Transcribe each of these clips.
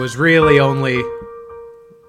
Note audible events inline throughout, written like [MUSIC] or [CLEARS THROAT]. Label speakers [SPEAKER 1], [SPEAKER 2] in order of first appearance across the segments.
[SPEAKER 1] was really only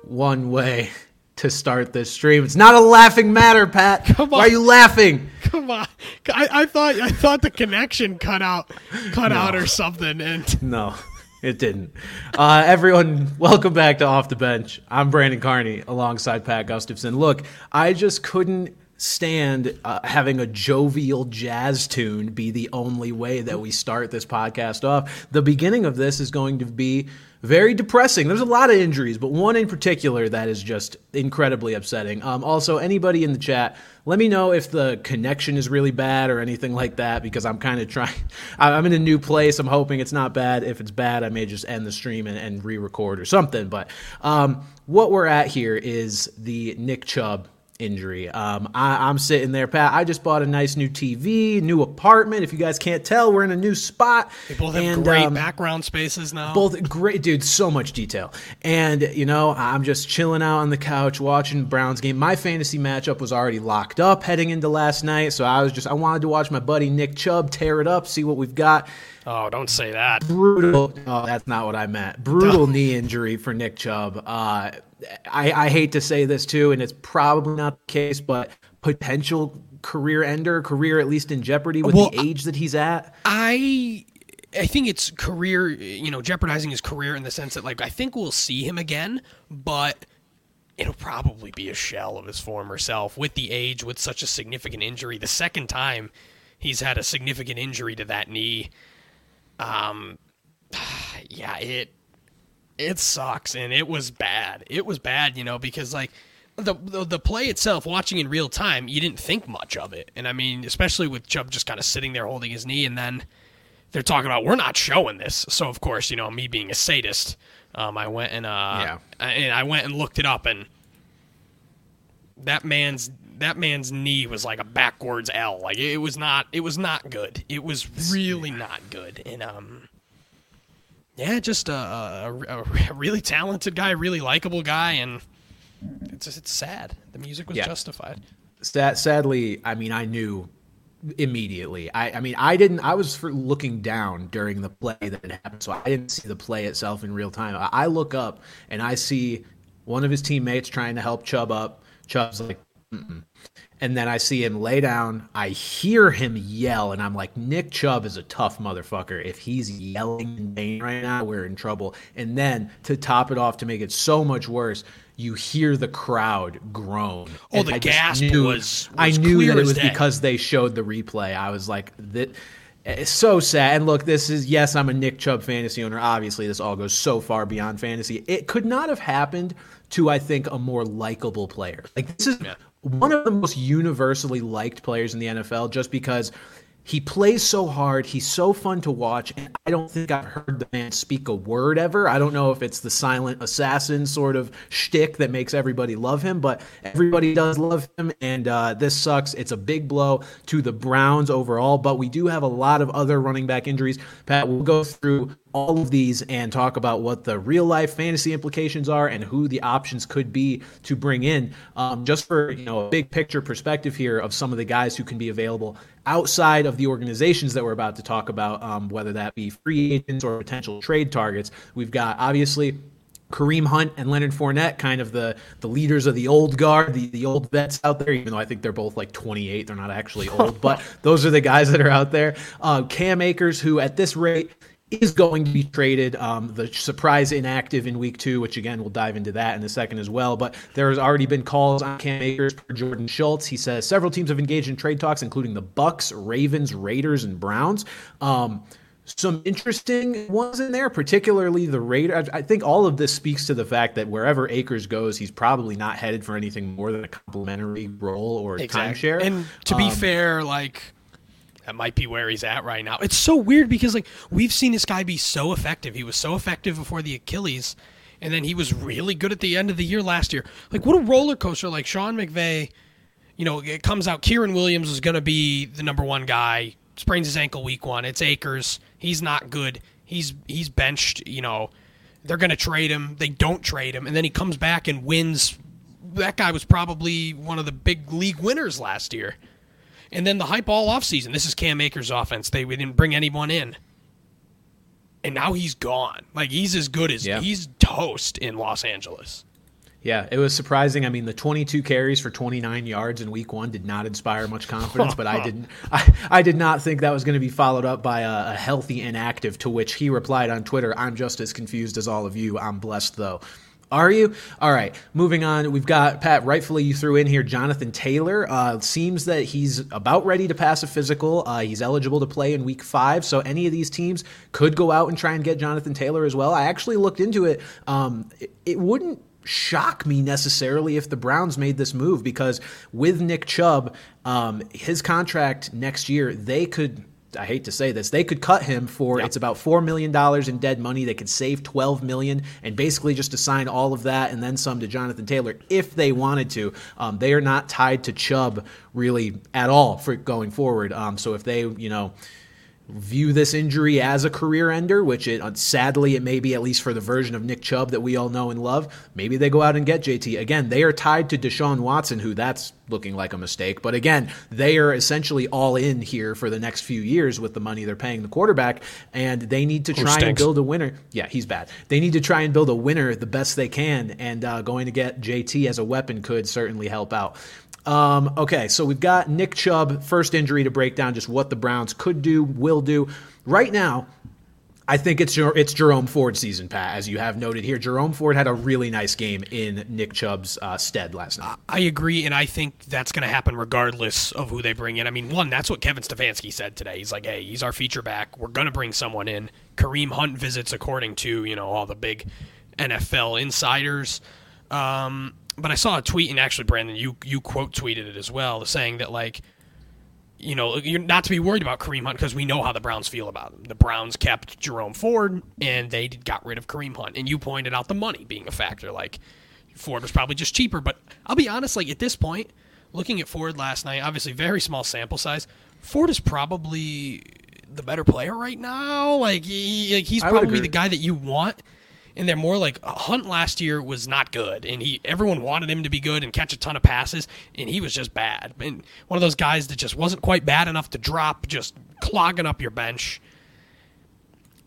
[SPEAKER 1] one way to start this stream. It's not a laughing matter, Pat. [LAUGHS]
[SPEAKER 2] Come on.
[SPEAKER 1] Why are you laughing?
[SPEAKER 2] Come on, I, I thought I thought the connection cut out, cut out or something, and [LAUGHS]
[SPEAKER 1] No, it didn't. Uh, everyone, welcome back to Off the Bench. I'm Brandon Carney alongside Pat Gustafson. Look, I just couldn't stand uh, having a jovial jazz tune be the only way that we start this podcast off. The beginning of this is going to be very depressing. There's a lot of injuries, but one in particular that is just incredibly upsetting. Um, also, anybody in the chat, let me know if the connection is really bad or anything like that because I'm kind of trying. [LAUGHS] I'm in a new place. I'm hoping it's not bad. If it's bad, I may just end the stream and, and re-record or something. But um, what we're at here is the Nick Chubb injury. Um, I, I'm sitting there, Pat. I just bought a nice new TV, new apartment. If you guys can't tell, we're in a new spot.
[SPEAKER 2] they both have
[SPEAKER 1] And,
[SPEAKER 2] great
[SPEAKER 1] um,
[SPEAKER 2] background spaces now.
[SPEAKER 1] both great dude so much detail and you know i'm just chilling out on the couch watching browns game my fantasy matchup was already locked up heading into last night so i was just i wanted to watch my buddy nick chubb tear it up see what we've got
[SPEAKER 2] oh, don't say that.
[SPEAKER 1] brutal oh that's not what i meant brutal knee injury for nick chubb uh, I, I hate to say this too and it's probably not the case but potential career ender career at least in jeopardy with
[SPEAKER 2] Well,
[SPEAKER 1] the age that he's at
[SPEAKER 2] I I think it's career, you know, jeopardizing his career in the sense that like I think we'll see him again, but it'll probably be a shell of his former self with the age with such a significant injury. The second time he's had a significant injury to that knee. Um [SIGHS] yeah, it it sucks and it was bad. It was bad, you know, because like the, the the play itself, watching in real time, you didn't think much of it, and I mean, especially with Chubb just kind of sitting there holding his knee, and then they're talking about we're not showing this. So of course, you know, me being a sadist, um, I went and uh,
[SPEAKER 1] Yeah.
[SPEAKER 2] I, and I went and looked it up, and that man's that man's knee was like a backwards L. Like it was not it was not good. It was really not good, and um. Yeah, just a, a, a really talented guy, really likable guy, and it's just, it's sad. The music was
[SPEAKER 1] Yeah.
[SPEAKER 2] justified.
[SPEAKER 1] Sad, sadly, I mean, I knew immediately. I, I mean, I didn't. I was looking down during the play that had happened, so I didn't see the play itself in real time. I, I look up and I see one of his teammates trying to help Chubb up. Chubb's like, Mm-mm. And then I see him lay down. I hear him yell, and I'm like, Nick Chubb is a tough motherfucker. If he's yelling in pain right now, we're in trouble. And then to top it off, to make it so much worse. You hear the crowd groan.
[SPEAKER 2] Oh,
[SPEAKER 1] And
[SPEAKER 2] the
[SPEAKER 1] I
[SPEAKER 2] gasp
[SPEAKER 1] knew-
[SPEAKER 2] was-
[SPEAKER 1] I
[SPEAKER 2] was
[SPEAKER 1] knew
[SPEAKER 2] clear
[SPEAKER 1] that it was
[SPEAKER 2] day.
[SPEAKER 1] because they showed the replay. I was like, that. It's eh, so sad. And look, this is yes, I'm a Nick Chubb fantasy owner. Obviously, this all goes so far beyond fantasy. It could not have happened to, I think, a more likable player. Like this is one of the most universally liked players in the NFL, just because he plays so hard. He's so fun to watch, and I don't think I've heard the man speak a word ever. I don't know if it's the silent assassin sort of shtick that makes everybody love him, but everybody does love him, and uh, this sucks. It's a big blow to the Browns overall, but we do have a lot of other running back injuries. Pat, we'll go through all of these and talk about what the real life fantasy implications are and who the options could be to bring in um, just for you know a big picture perspective here of some of the guys who can be available outside of the organizations that we're about to talk about um, whether that be free agents or potential trade targets we've got obviously Kareem Hunt and Leonard Fournette, kind of the the leaders of the old guard, the, the old vets out there. Even though I think they're both like 28, they're not actually old, but [LAUGHS] those are the guys that are out there. Uh, Cam Akers, who at this rate is going to be traded. Um, the surprise inactive in week two, which again we'll dive into that in a second as well. But there has already been calls on Cam Akers per Jordan Schultz. He says several teams have engaged in trade talks, including the Bucks, Ravens, Raiders, and Browns. Um, some interesting ones in there, particularly the Raiders. I think all of this speaks to the fact that wherever Akers goes, he's probably not headed for anything more than a complimentary role or a timeshare.
[SPEAKER 2] And to be
[SPEAKER 1] Um,
[SPEAKER 2] fair, like that might be where he's at right now. It's so weird because like we've seen this guy be so effective. He was so effective before the Achilles, and then he was really good at the end of the year last year. Like what a roller coaster! Like Sean McVay, you know, it comes out Kyren Williams is going to be the number one guy. Sprains his ankle week one. It's Akers. He's not good. He's he's benched. You know, they're going to trade him. They don't trade him, and then he comes back and wins. That guy was probably one of the big league winners last year. And then the hype all offseason. This is Cam Akers' offense. They we didn't bring anyone in. and now he's gone. Like he's as good as
[SPEAKER 1] Yeah.
[SPEAKER 2] he's toast in Los Angeles.
[SPEAKER 1] Yeah, it was surprising. I mean, the 22 carries for 29 yards in week one did not inspire much confidence, but I [LAUGHS] didn't. I, I did not think that was going to be followed up by a, a healthy inactive. To which he replied on Twitter, "I'm just as confused as all of you. I'm blessed though." Are you? All right. Moving on. We've got Pat. Rightfully, you threw in here Jonathan Taylor. Uh, seems that he's about ready to pass a physical. Uh, he's eligible to play in Week Five. So any of these teams could go out and try and get Jonathan Taylor as well. I actually looked into it. Um, it, it wouldn't shock me necessarily if the Browns made this move because with Nick Chubb, um, his contract next year, they could. I hate to say this, they could cut him for it's about four million dollars in dead money. They could save twelve million and basically just assign all of that and then some to Jonathan Taylor if they wanted to. Um, they are not tied to Chubb really at all for going forward. Um, so if they, you know, view this injury as a career ender, which it sadly it may be at least for the version of Nick Chubb that we all know and love. Maybe they go out and get JT again. They are tied to Deshaun Watson, who that's looking like a mistake. But again, they are essentially all in here for the next few years with the money they're paying the quarterback, and they need to try and build a winner. Yeah, he's bad. They need to try and build a winner the best they can, and uh, going to get JT as a weapon could certainly help out. Um, okay, so we've got Nick Chubb, first injury to break down just what the Browns could do, will do. Right now, I think it's Jer- it's Jerome Ford season, Pat, as you have noted here. Jerome Ford had a really nice game in Nick Chubb's uh, stead last night.
[SPEAKER 2] I agree, and I think that's going to happen regardless of who they bring in. I mean, one, that's what Kevin Stefanski said today. He's like, "Hey, he's our feature back. We're going to bring someone in." Kareem Hunt visits, according to you know all the big NFL insiders. Um, but I saw a tweet, and actually, Brandon, you you quote tweeted it as well, saying that like, you know, you're not to be worried about Kareem Hunt because we know how the Browns feel about him. The Browns kept Jerome Ford, and they got rid of Kareem Hunt, and you pointed out the money being a factor. Like, Ford was probably just cheaper, but I'll be honest, like at this point, looking at Ford last night, obviously very small sample size. Ford is probably the better player right now. Like, he, like he's probably the guy that you want. And they're more like uh, Hunt last year was not good, and he everyone wanted him to be good and catch a ton of passes, and he was just bad. And one of those guys that just wasn't quite bad enough to drop, just clogging up your bench.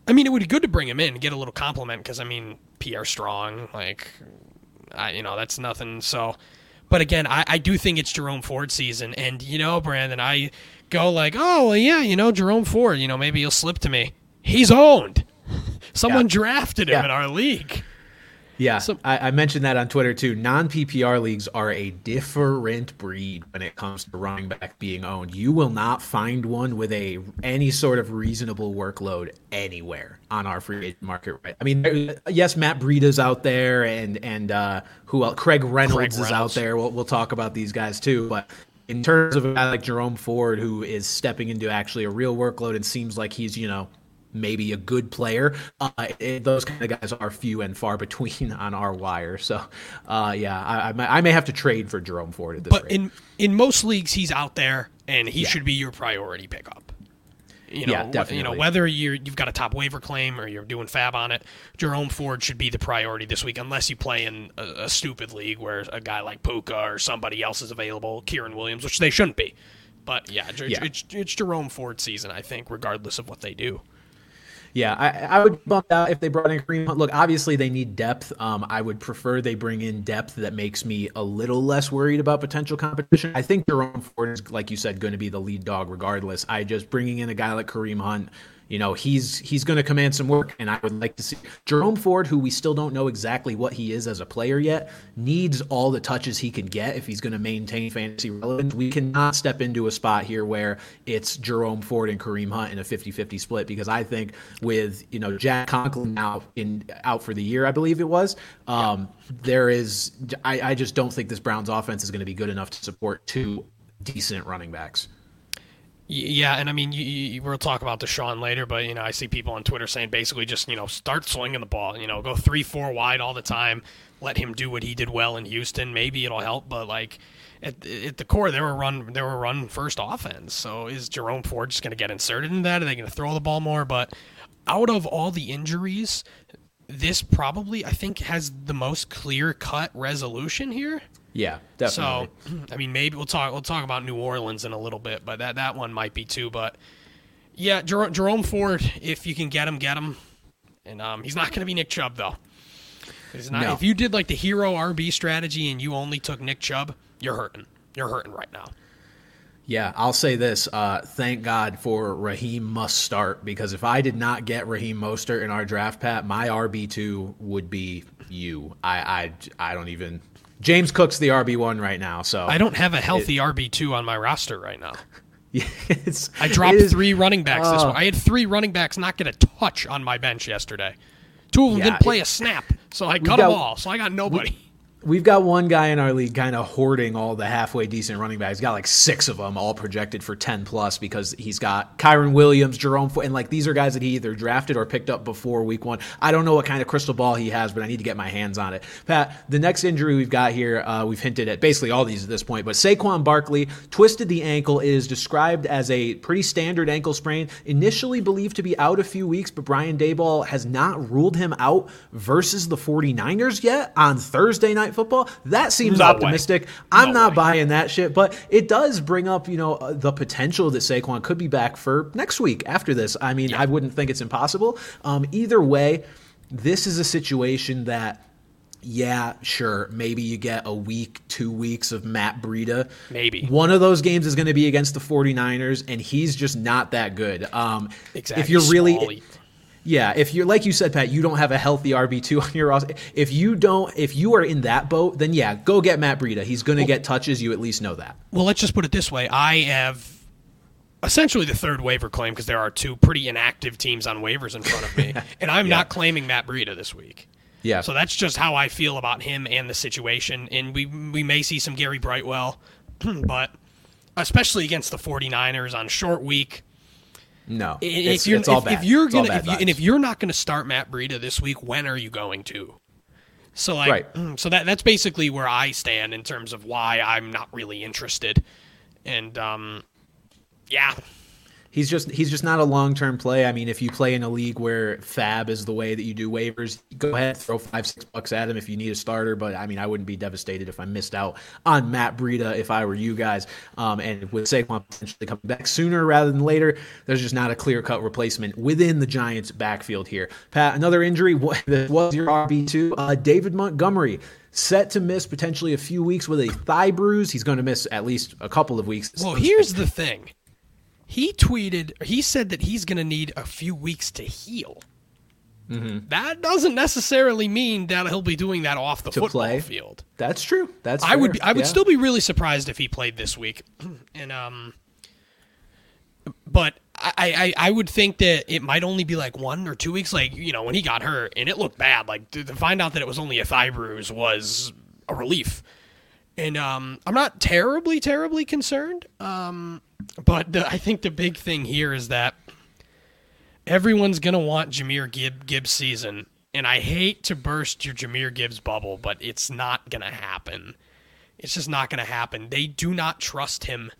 [SPEAKER 2] I mean, it would be good to bring him in and get a little compliment because I mean, PR strong, like, I, you know, that's nothing. So, but again, I, I do think it's Jerome Ford season, and you know, Brandon, I go like, oh well, yeah, you know, Jerome Ford, you know, maybe he'll slip to me. He's owned. Someone
[SPEAKER 1] Yeah.
[SPEAKER 2] drafted him
[SPEAKER 1] Yeah.
[SPEAKER 2] in our league.
[SPEAKER 1] Yeah,
[SPEAKER 2] So-
[SPEAKER 1] I, I mentioned that on Twitter too. Non PPR leagues are a different breed when it comes to running back being owned. You will not find one with a any sort of reasonable workload anywhere on our free agent market. Right? I mean, yes, Matt Breida's out there, and and uh, who else? Craig Reynolds, is out there. We'll, we'll talk about these guys too, but. In terms of a guy like Jerome Ford, who is stepping into actually a real workload and seems like he's, you know, maybe a good player. Uh, it, those kind of guys are few and far [LAUGHS] between on our wire. So, uh, yeah, I, I, may, I may have to trade for Jerome Ford at this
[SPEAKER 2] But
[SPEAKER 1] rate.
[SPEAKER 2] in in most leagues, he's out there, and he
[SPEAKER 1] Yeah.
[SPEAKER 2] should be your priority pickup. You know,
[SPEAKER 1] Yeah,
[SPEAKER 2] wh- You know, whether you're you've got a top waiver claim or you're doing FAAB on it, Jerome Ford should be the priority this week, unless you play in a, a stupid league where a guy like Puka or somebody else is available, Kyren Williams, which they shouldn't be. But yeah,
[SPEAKER 1] Yeah.
[SPEAKER 2] It's, it's Jerome Ford season, I think, regardless of what they do.
[SPEAKER 1] Yeah, I, I would bump out if they brought in Kareem Hunt. Look, obviously they need depth. Um, I would prefer they bring in depth that makes me a little less worried about potential competition. I think Jerome Ford is, like you said, going to be the lead dog regardless. I just bringing in a guy like Kareem Hunt. You know, he's he's going to command some work, and I would like to see Jerome Ford, who we still don't know exactly what he is as a player yet, needs all the touches he can get if he's going to maintain fantasy relevance. We cannot step into a spot here where it's Jerome Ford and Kareem Hunt in a 50-50 split because I think with you know Jack Conklin now in out for the year, I believe it was. Um, There is, I, I just don't think this Browns offense is going to be good enough to support two decent running backs.
[SPEAKER 2] Yeah, and I mean, you, you, we'll talk about Deshaun later, but you know, I see people on Twitter saying basically just you know start swinging the ball, you know, go three, four wide all the time, let him do what he did well in Houston. Maybe it'll help, but like at, at the core, they were run, they were run first offense. So is Jerome Ford just going to get inserted in that? Are they going to throw the ball more? But out of all the injuries, this probably I think has the most clear cut resolution here.
[SPEAKER 1] Yeah, definitely.
[SPEAKER 2] So, [CLEARS THROAT] I mean, maybe we'll talk. We'll talk about New Orleans in a little bit, but that that one might be too. But yeah, Jer- Jerome Ford, if you can get him, get him. And um, he's not going to be Nick Chubb though. He's not.
[SPEAKER 1] No.
[SPEAKER 2] If you did like the hero RB strategy and you only took Nick Chubb, you're hurting. You're hurting right now.
[SPEAKER 1] Yeah, I'll say this. Uh, thank God for Raheem Mostert because if I did not get Raheem Mostert in our draft, Pat, my RB two would be you. I, I, I don't even. James Cook's the RB one right now, so
[SPEAKER 2] I don't have a healthy RB two on my roster right now. [LAUGHS]
[SPEAKER 1] it's,
[SPEAKER 2] I dropped
[SPEAKER 1] is-
[SPEAKER 2] three running backs this
[SPEAKER 1] Oh.
[SPEAKER 2] one. I had three running backs not get a touch on my bench yesterday. Two of them
[SPEAKER 1] Yeah,
[SPEAKER 2] didn't play
[SPEAKER 1] it-
[SPEAKER 2] a snap, so I cut
[SPEAKER 1] got-
[SPEAKER 2] them all. So I got nobody.
[SPEAKER 1] We've got one guy in our league kind of hoarding all the halfway decent running backs. He's got like six of them, all projected for 10 plus because he's got Kyren Williams, Jerome, and like these are guys that he either drafted or picked up before week one. I don't know what kind of crystal ball he has, but I need to get my hands on it. Pat, the next injury we've got here, uh, we've hinted at basically all these at this point, but Saquon Barkley twisted the ankle, is described as a pretty standard ankle sprain, initially believed to be out a few weeks, but Brian Daboll has not ruled him out versus the 49ers yet on Thursday night football. That seems
[SPEAKER 2] No way.
[SPEAKER 1] optimistic. I'm
[SPEAKER 2] No
[SPEAKER 1] not
[SPEAKER 2] way.
[SPEAKER 1] buying that shit, but it does bring up, you know, uh, the potential that Saquon could be back for next week after this. I mean, I wouldn't think it's impossible. Um, either way, this is a situation that yeah, sure. Maybe you get a week, two weeks of Matt Breida.
[SPEAKER 2] Maybe.
[SPEAKER 1] One of those games is going to be against the 49ers, and he's just not that good. Um,
[SPEAKER 2] Exactly.
[SPEAKER 1] If you're really. Yeah, if you're like you said, Pat, you don't have a healthy RB two on your roster. If you don't, if you are in that boat, then yeah, go get Matt Breida. He's going to get touches. You at least know that.
[SPEAKER 2] Well, let's just put it this way: I have essentially the third waiver claim because there are two pretty inactive teams on waivers in front of me, [LAUGHS] and I'm not claiming Matt Breida this week.
[SPEAKER 1] Yeah.
[SPEAKER 2] So that's just how I feel about him and the situation. And we we may see some Gary Brightwell, [CLEARS THROAT] but especially against the 49ers on short week.
[SPEAKER 1] No,
[SPEAKER 2] I-
[SPEAKER 1] it's,
[SPEAKER 2] if you're,
[SPEAKER 1] it's all
[SPEAKER 2] if,
[SPEAKER 1] bad.
[SPEAKER 2] if you're gonna
[SPEAKER 1] bad
[SPEAKER 2] if you, and if you're not gonna start Matt Breida this week, when are you going to? So like,
[SPEAKER 1] Right.
[SPEAKER 2] so that that's basically where I stand in terms of why I'm not really interested. And um, yeah,
[SPEAKER 1] He's just he's just not a long term play. I mean, if you play in a league where FAAB is the way that you do waivers, go ahead throw five six bucks at him if you need a starter. But I mean, I wouldn't be devastated if I missed out on Matt Breida if I were you guys. Um, and with Saquon potentially coming back sooner rather than later, there's just not a clear cut replacement within the Giants' backfield here. Pat, another injury [LAUGHS] that was your RB two, uh, David Montgomery. Set to miss potentially a few weeks with a thigh bruise. He's going to miss at least a couple of weeks.
[SPEAKER 2] Well, here's the thing. He tweeted, he said that he's going to need a few weeks to heal.
[SPEAKER 1] Mm-hmm.
[SPEAKER 2] That doesn't necessarily mean that he'll be doing that off the football
[SPEAKER 1] play.
[SPEAKER 2] field.
[SPEAKER 1] That's true. That's
[SPEAKER 2] I would be, I would
[SPEAKER 1] Yeah.
[SPEAKER 2] still be really surprised if he played this week, [CLEARS THROAT] and um, but I, I I would think that it might only be like one or two weeks, like you know when he got hurt and it looked bad. Like to, to find out that it was only a thigh bruise was a relief, and um, I'm not terribly terribly concerned. Um, but the, I think the big thing here is that everyone's gonna want Jahmyr Gibb Gibbs season, and I hate to burst your Jahmyr Gibbs bubble, but it's not gonna happen. It's just not gonna happen. They do not trust him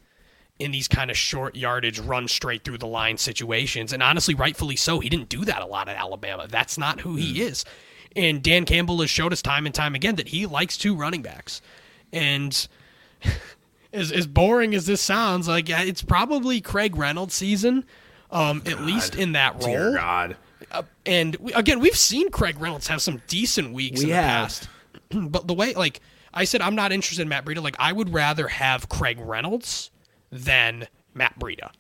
[SPEAKER 2] in these kind of short yardage, run straight through the line situations, and honestly, rightfully so. He didn't do that a lot at Alabama. That's not who he is. And Dan Campbell has showed us time and time again that he likes two running backs, and. [LAUGHS] As, as boring as this sounds, like it's probably Craig Reynolds' season, um, at least in that role.
[SPEAKER 1] Dear God.
[SPEAKER 2] And we, again, we've seen Craig Reynolds have some decent weeks
[SPEAKER 1] We
[SPEAKER 2] in the
[SPEAKER 1] have.
[SPEAKER 2] past. [CLEARS THROAT] But the way, like I said, I'm not interested in Matt Breida. Like I would rather have Craig Reynolds than Matt Breida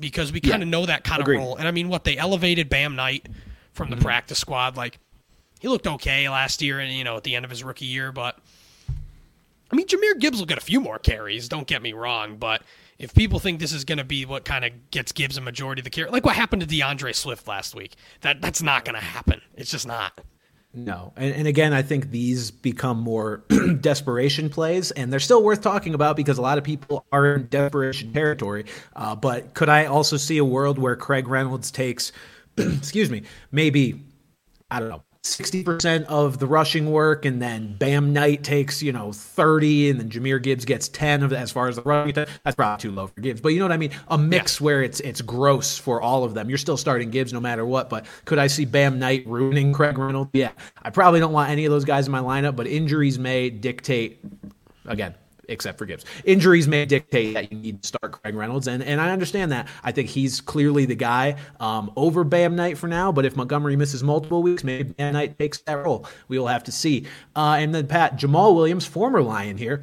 [SPEAKER 2] because we kind of know that kind of role. And I mean, what they elevated Bam Knight from the
[SPEAKER 1] Mm-hmm.
[SPEAKER 2] practice squad, like he looked okay last year, and you know at the end of his rookie year, but. I mean, Jahmyr Gibbs will get a few more carries. Don't get me wrong, but if people think this is going to be what kind of gets Gibbs a majority of the carry, like what happened to D'Andre Swift last week, that that's not going to happen. It's just not.
[SPEAKER 1] No. And, and again, I think these become more [CLEARS THROAT] desperation plays, and they're still worth talking about because a lot of people are in desperation territory. Uh, but could I also see a world where Craig Reynolds takes, [CLEARS THROAT] excuse me, maybe, I don't know, 60% of the rushing work, and then Bam Knight takes, you know, 30, and then Jahmyr Gibbs gets 10 of as far as the rushing. That's probably too low for Gibbs. But you know what I mean? A mix where it's it's gross for all of them. You're still starting Gibbs no matter what, but could I see Bam Knight ruining Craig Reynolds? Yeah. I probably don't want any of those guys in my lineup, but injuries may dictate, again, except for Gibbs. Injuries may dictate that you need to start Craig Reynolds, and, and I understand that. I think he's clearly the guy um, over Bam Knight for now, but if Montgomery misses multiple weeks, maybe Bam Knight takes that role. We will have to see. Uh, and then, Pat, Jamaal Williams, former Lion here,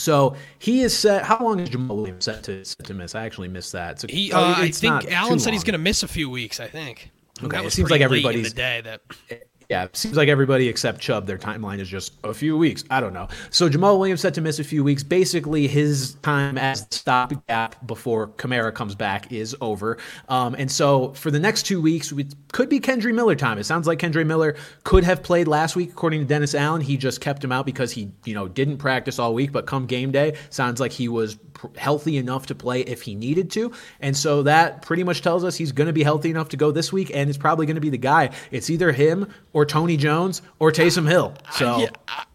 [SPEAKER 1] so he is set. How long is Jamaal Williams set to set to miss? I actually missed that. So
[SPEAKER 2] he, uh, I think Allen said he's going to miss a few weeks. I think.
[SPEAKER 1] Okay, it seems like everybody's
[SPEAKER 2] the day that
[SPEAKER 1] yeah, it seems like everybody except Chubb, their timeline is just a few weeks. I don't know. So Jamaal Williams set to miss a few weeks. Basically, his time as the stopgap before Kamara comes back is over. Um, and so for the next two weeks, it could be Kendre Miller time. It sounds like Kendre Miller could have played last week, according to Dennis Allen. He just kept him out because he, you know, didn't practice all week. But come game day, sounds like he was healthy enough to play if he needed to. And so that pretty much tells us he's going to be healthy enough to go this week, and it's probably going to be the guy. It's either him or Tony Jones or Taysom Hill. So.
[SPEAKER 2] Yeah,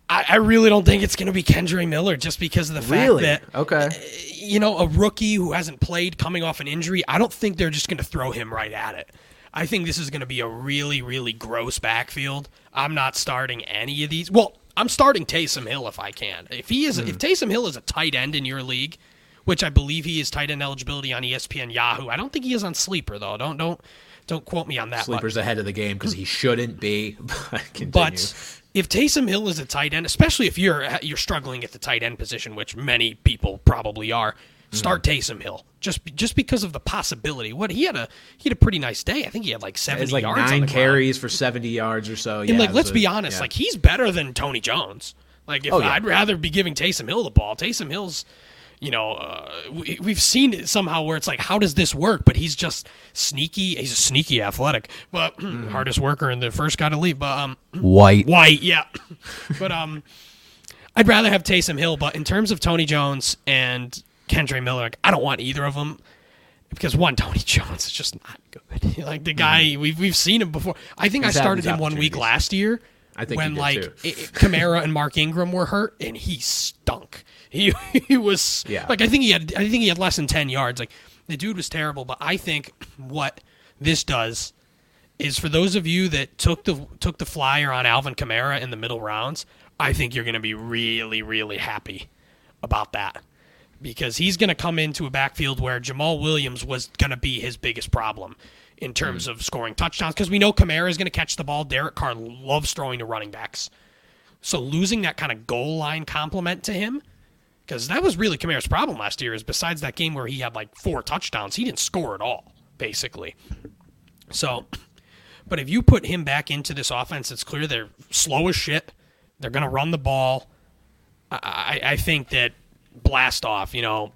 [SPEAKER 2] I, I really don't think it's going to be Kendre Miller just because of the fact
[SPEAKER 1] really?
[SPEAKER 2] that
[SPEAKER 1] okay,
[SPEAKER 2] you know, a rookie who hasn't played coming off an injury. I don't think they're just going to throw him right at it. I think this is going to be a really, really gross backfield. I'm not starting any of these. Well, I'm starting Taysom Hill if I can. If he is, mm. if Taysom Hill is a tight end in your league, which I believe he is tight end eligibility on ESPN Yahoo. I don't think he is on Sleeper though. Don't don't don't quote me on that.
[SPEAKER 1] Sleeper's ahead of the game because he shouldn't be. [LAUGHS]
[SPEAKER 2] but if Taysom Hill is a tight end, especially if you're you're struggling at the tight end position, which many people probably are, start mm. Taysom Hill just just because of the possibility. What he had a he had a pretty nice day. I think he had like seventy
[SPEAKER 1] like
[SPEAKER 2] yards.
[SPEAKER 1] Nine carries for seventy yards or so.
[SPEAKER 2] And
[SPEAKER 1] yeah,
[SPEAKER 2] like, let's a, be honest, yeah. like he's better than Tony Jones. Like if oh, yeah. I'd rather be giving Taysom Hill the ball. Taysom Hill's you know, uh, we, we've seen it somehow where it's like, how does this work? But he's just sneaky. He's a sneaky athletic, but [CLEARS THROAT] mm. hardest worker and the first guy to leave. But um,
[SPEAKER 1] white,
[SPEAKER 2] white, yeah. [LAUGHS] but um, I'd rather have Taysom Hill. But in terms of Tony Jones and Kendre Miller, like, I don't want either of them because one, [LAUGHS] Tony Jones is just not good. [LAUGHS] like the guy mm-hmm. we've we've seen him before. I think He's I started him one week last year.
[SPEAKER 1] I think
[SPEAKER 2] when like it, Kamara and Mark Ingram were hurt, and he stunk. He [LAUGHS] he was yeah. like I think he had I think he had less than ten yards. Like the dude was terrible. But I think what this does is for those of you that took the took the flyer on Alvin Kamara in the middle rounds, I think you're going to be really really happy about that because he's going to come into a backfield where Jamaal Williams was going to be his biggest problem in terms mm. of scoring touchdowns because we know Kamara is going to catch the ball. Derek Carr loves throwing to running backs. So losing that kind of goal line complement to him because that was really Kamara's problem last year. Is besides that game where he had like four touchdowns, he didn't score at all, basically. So, but if you put him back into this offense, it's clear they're slow as shit. They're going to run the ball. I, I think that blast off. You know,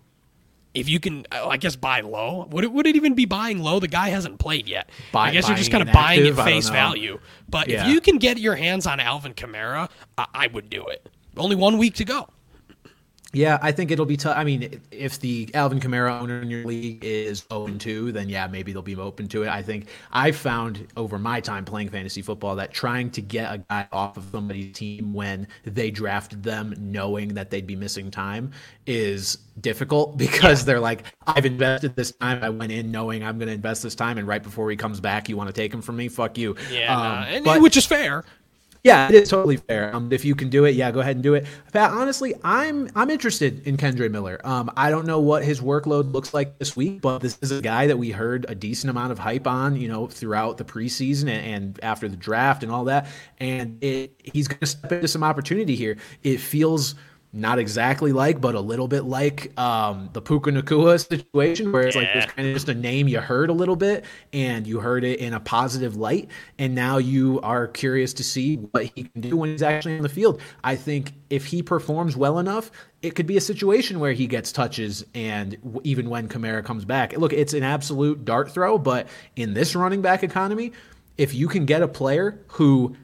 [SPEAKER 2] if you can, I guess buy low. Would it would it even be buying low? The guy hasn't played yet. Buy, I guess you're just kind of buying at face value. But yeah. if you can get your hands on Alvin Kamara, I, I would do it. Only one week to go.
[SPEAKER 1] Yeah, I think it'll be tough. I mean, if the Alvin Kamara owner in your league is 0 2, then yeah, maybe they'll be open to it. I think I've found over my time playing fantasy football that trying to get a guy off of somebody's team when they drafted them knowing that they'd be missing time is difficult [LAUGHS] because yeah. they're like, I've invested this time. I went in knowing I'm going to invest this time, and right before he comes back, you want to take him from me? Fuck you.
[SPEAKER 2] Yeah, um, and, but, which is fair.
[SPEAKER 1] Yeah, it is totally fair. Um, if you can do it, yeah, go ahead and do it. Pat, honestly, I'm I'm interested in Kendre Miller. Um, I don't know what his workload looks like this week, but this is a guy that we heard a decent amount of hype on, you know, throughout the preseason and, and after the draft and all that. And it, he's going to step into some opportunity here. It feels not exactly like, but a little bit like um, the Puka Nacua situation, where it's yeah. like there's kind of just a name you heard a little bit, and you heard it in a positive light, and now you are curious to see what he can do when he's actually on the field. I think if he performs well enough, it could be a situation where he gets touches, and even when Kamara comes back, look, it's an absolute dart throw, but in this running back economy, if you can get a player who,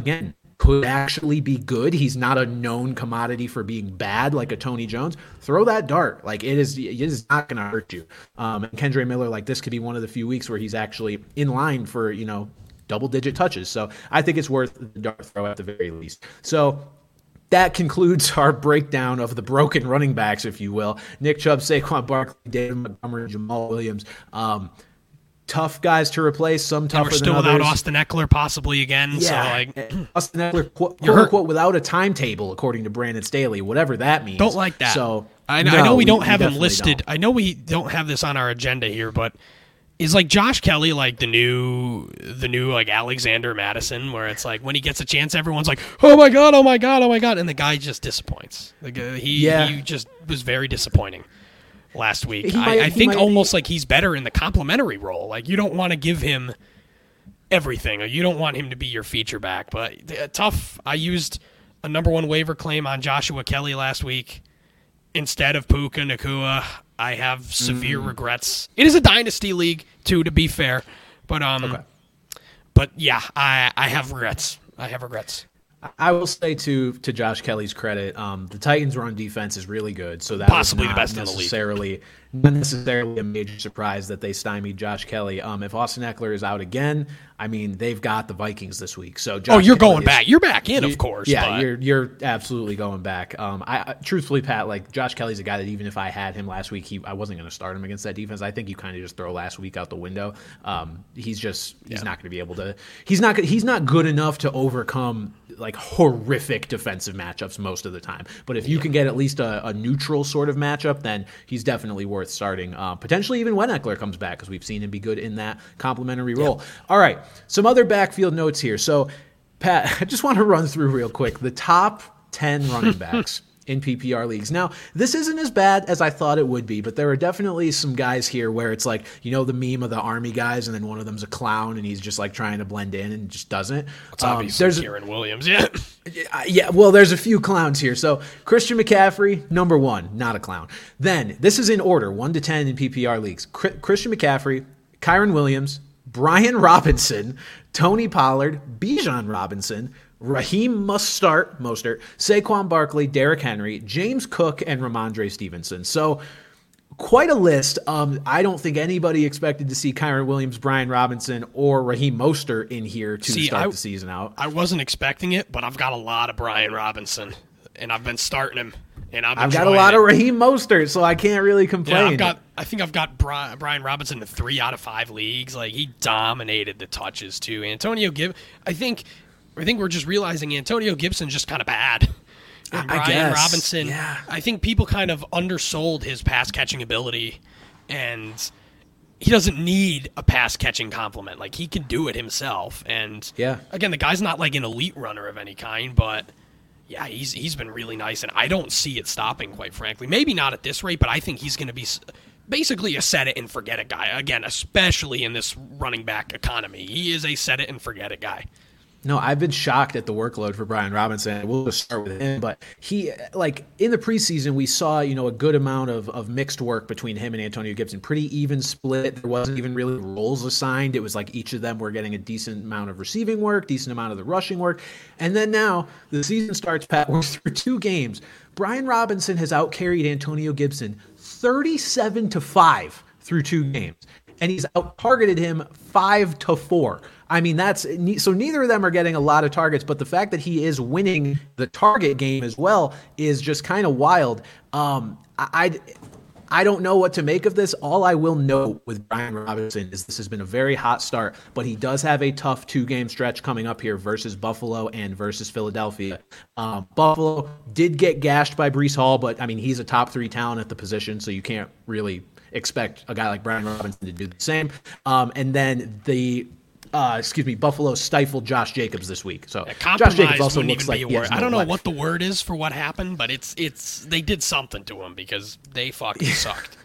[SPEAKER 1] again, could actually be good. He's not a known commodity for being bad like a Tony Jones. Throw that dart. Like it is, it is not going to hurt you. Um, and Kendre Miller, like this could be one of the few weeks where he's actually in line for you know double digit touches. So I think it's worth the dart throw at the very least. So that concludes [LAUGHS] our breakdown of the broken running backs, if you will. Nick Chubb, Saquon Barkley, David Montgomery, Jamaal Williams. Um, tough guys to replace. Some tougher
[SPEAKER 2] We're still
[SPEAKER 1] than
[SPEAKER 2] without. Austin Ekeler possibly again. So like,
[SPEAKER 1] Austin Ekeler, quote, [CLEARS THROAT]
[SPEAKER 2] You're
[SPEAKER 1] quote unquote, without a timetable, according to Brandon Staley, whatever that means.
[SPEAKER 2] don't like that.
[SPEAKER 1] So
[SPEAKER 2] I,
[SPEAKER 1] no,
[SPEAKER 2] I know we don't have him listed.
[SPEAKER 1] don't.
[SPEAKER 2] I know we don't have this on our agenda here, but is like Josh Kelley like the new the new like Alexander Mattison, where it's like when he gets a chance, everyone's like, oh my god, oh my god, oh my god, and the guy just disappoints. Like uh, he
[SPEAKER 1] Yeah.
[SPEAKER 2] he just was very disappointing last week.
[SPEAKER 1] Might-
[SPEAKER 2] I, I think
[SPEAKER 1] might be-
[SPEAKER 2] almost like he's better in the complimentary role. Like you don't want to give him everything, or you don't want him to be your feature back. But uh, tough. I used a number one waiver claim on Joshua Kelley last week instead of Puka Nacua. I have severe
[SPEAKER 1] Mm.
[SPEAKER 2] regrets. It is a dynasty league too, to be fair, but um, but yeah, I I have regrets. I have regrets.
[SPEAKER 1] I will say to to Josh Kelley's credit, um, the Titans' run defense is really good. So that
[SPEAKER 2] Possibly the
[SPEAKER 1] not
[SPEAKER 2] best in the league.
[SPEAKER 1] necessarily not necessarily a major surprise that they stymied Josh Kelley. Um, if Austin Ekeler is out again, I mean they've got the Vikings this week. So Josh
[SPEAKER 2] Oh, you're
[SPEAKER 1] Kelley
[SPEAKER 2] going
[SPEAKER 1] is-
[SPEAKER 2] back. You're back in, of course.
[SPEAKER 1] Yeah,
[SPEAKER 2] but-
[SPEAKER 1] you're you're absolutely going back. Um, I, I truthfully, Pat, like Josh Kelley's a guy that even if I had him last week, he I wasn't going to start him against that defense. I think you kind of just throw last week out the window. Um, he's just he's not going to be able to. He's not. He's not good enough to overcome like horrific defensive matchups most of the time. But if you can get at least a, a neutral sort of matchup, then he's definitely worth starting. Uh, potentially even when Ekeler comes back, because we've seen him be good in that complementary role. All right, some other backfield notes here. So, Pat, [LAUGHS] I just want to run through real quick the top ten running [LAUGHS] backs. In PPR leagues. Now, this isn't as bad as I thought it would be, but there are definitely some guys here where it's like, you know, the meme of the army guys, and then one of them's a clown and he's just like trying to blend in and just doesn't.
[SPEAKER 2] It's
[SPEAKER 1] Um,
[SPEAKER 2] obviously
[SPEAKER 1] there's
[SPEAKER 2] Kyren Williams. Yeah. [COUGHS]
[SPEAKER 1] yeah, well, there's a few clowns here. So Christian McCaffrey, number one, not a clown. Then this is in order, one to ten in PPR leagues. Chri- Christian McCaffrey, Kyren Williams, Brian Robinson, Tony Pollard, Bijan Robinson, Raheem must start, Mostert, Saquon Barkley, Derrick Henry, James Cook, and Rhamondre Stevenson. So quite a list. Um, I don't think anybody expected to see Kyren Williams, Brian Robinson, or Raheem Mostert in here to
[SPEAKER 2] See,
[SPEAKER 1] start
[SPEAKER 2] I-
[SPEAKER 1] the season out.
[SPEAKER 2] I wasn't expecting it, but I've got a lot of Brian Robinson, and I've been starting him, and I'm
[SPEAKER 1] I've got a lot
[SPEAKER 2] it.
[SPEAKER 1] of Raheem Mostert, so I can't really complain.
[SPEAKER 2] Yeah, I've got. I think I've got Bri- Brian Robinson in three out of five leagues. Like he dominated the touches too. Antonio Gib. I think. I think we're just realizing Antonio Gibson's just kind of bad. And
[SPEAKER 1] I- I
[SPEAKER 2] Brian
[SPEAKER 1] guess,
[SPEAKER 2] Robinson.
[SPEAKER 1] yeah.
[SPEAKER 2] I think people kind of undersold his pass catching ability, and he doesn't need a pass catching compliment. Like he can do it himself. And
[SPEAKER 1] Yeah.
[SPEAKER 2] again, the guy's not like an elite runner of any kind, but yeah, he's he's been really nice, and I don't see it stopping. Quite frankly, maybe not at this rate, but I think he's going to be basically a set it and forget it guy again, especially in this running back economy. He is a set it and forget it guy.
[SPEAKER 1] No, I've been shocked at the workload for Brian Robinson. We'll just start with him, but he like in the preseason we saw you know a good amount of of mixed work between him and Antonio Gibson, pretty even split. There wasn't even really roles assigned. It was like each of them were getting a decent amount of receiving work, decent amount of the rushing work, and then now the season starts. Pat, [LAUGHS] we're through two games. Brian Robinson has outcarried Antonio Gibson thirty-seven to five through two games and he's out targeted him five to four. I mean, that's so neither of them are getting a lot of targets, but the fact that he is winning the target game as well is just kind of wild. Um, I, I don't know what to make of this. All I will know with Brian Robinson is this has been a very hot start, but he does have a tough two game stretch coming up here versus Buffalo and versus Philadelphia. Um, Buffalo did get gashed by Breece Hall, but I mean, he's a top three talent at the position, so you can't really expect a guy like Brian Robinson to do the same. Um, and then the uh, excuse me, Buffalo stifled Josh Jacobs this week. So Josh Jacobs also looks like
[SPEAKER 2] be
[SPEAKER 1] he
[SPEAKER 2] word.
[SPEAKER 1] has
[SPEAKER 2] I don't know
[SPEAKER 1] leg.
[SPEAKER 2] what the word is for what happened, but it's it's they did something to him because they fucking [LAUGHS] sucked.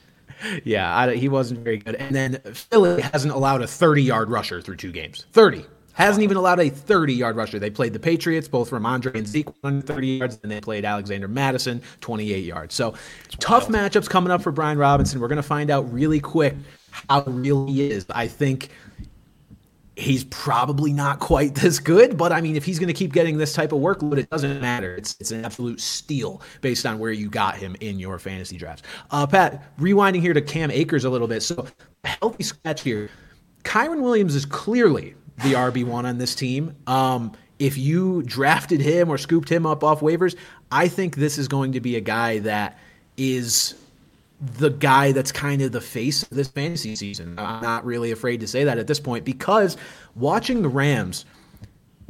[SPEAKER 1] Yeah, I, he wasn't very good. And then Philly hasn't allowed a 30 yard rusher through two games. 30. Hasn't even allowed a 30 yard rusher. They played the Patriots, both Rhamondre and Zeke, under 30 yards, and they played Alexander Mattison, 28 yards. So tough matchups coming up for Brian Robinson. We're going to find out really quick how real he is. I think he's probably not quite [LAUGHS] this good, but I mean, if he's going to keep getting this type of workload, it doesn't matter. It's it's an absolute steal based on where you got him in your fantasy drafts. Uh, Pat, rewinding here to Cam Akers a little bit. So, healthy scratch here. Kyren Williams is clearly the RB one on this team. Um, if you drafted him or scooped him up off waivers, I think this is going to be a guy that is the guy that's kind of the face of this fantasy season. I'm not really afraid to say that at this point because watching the Rams,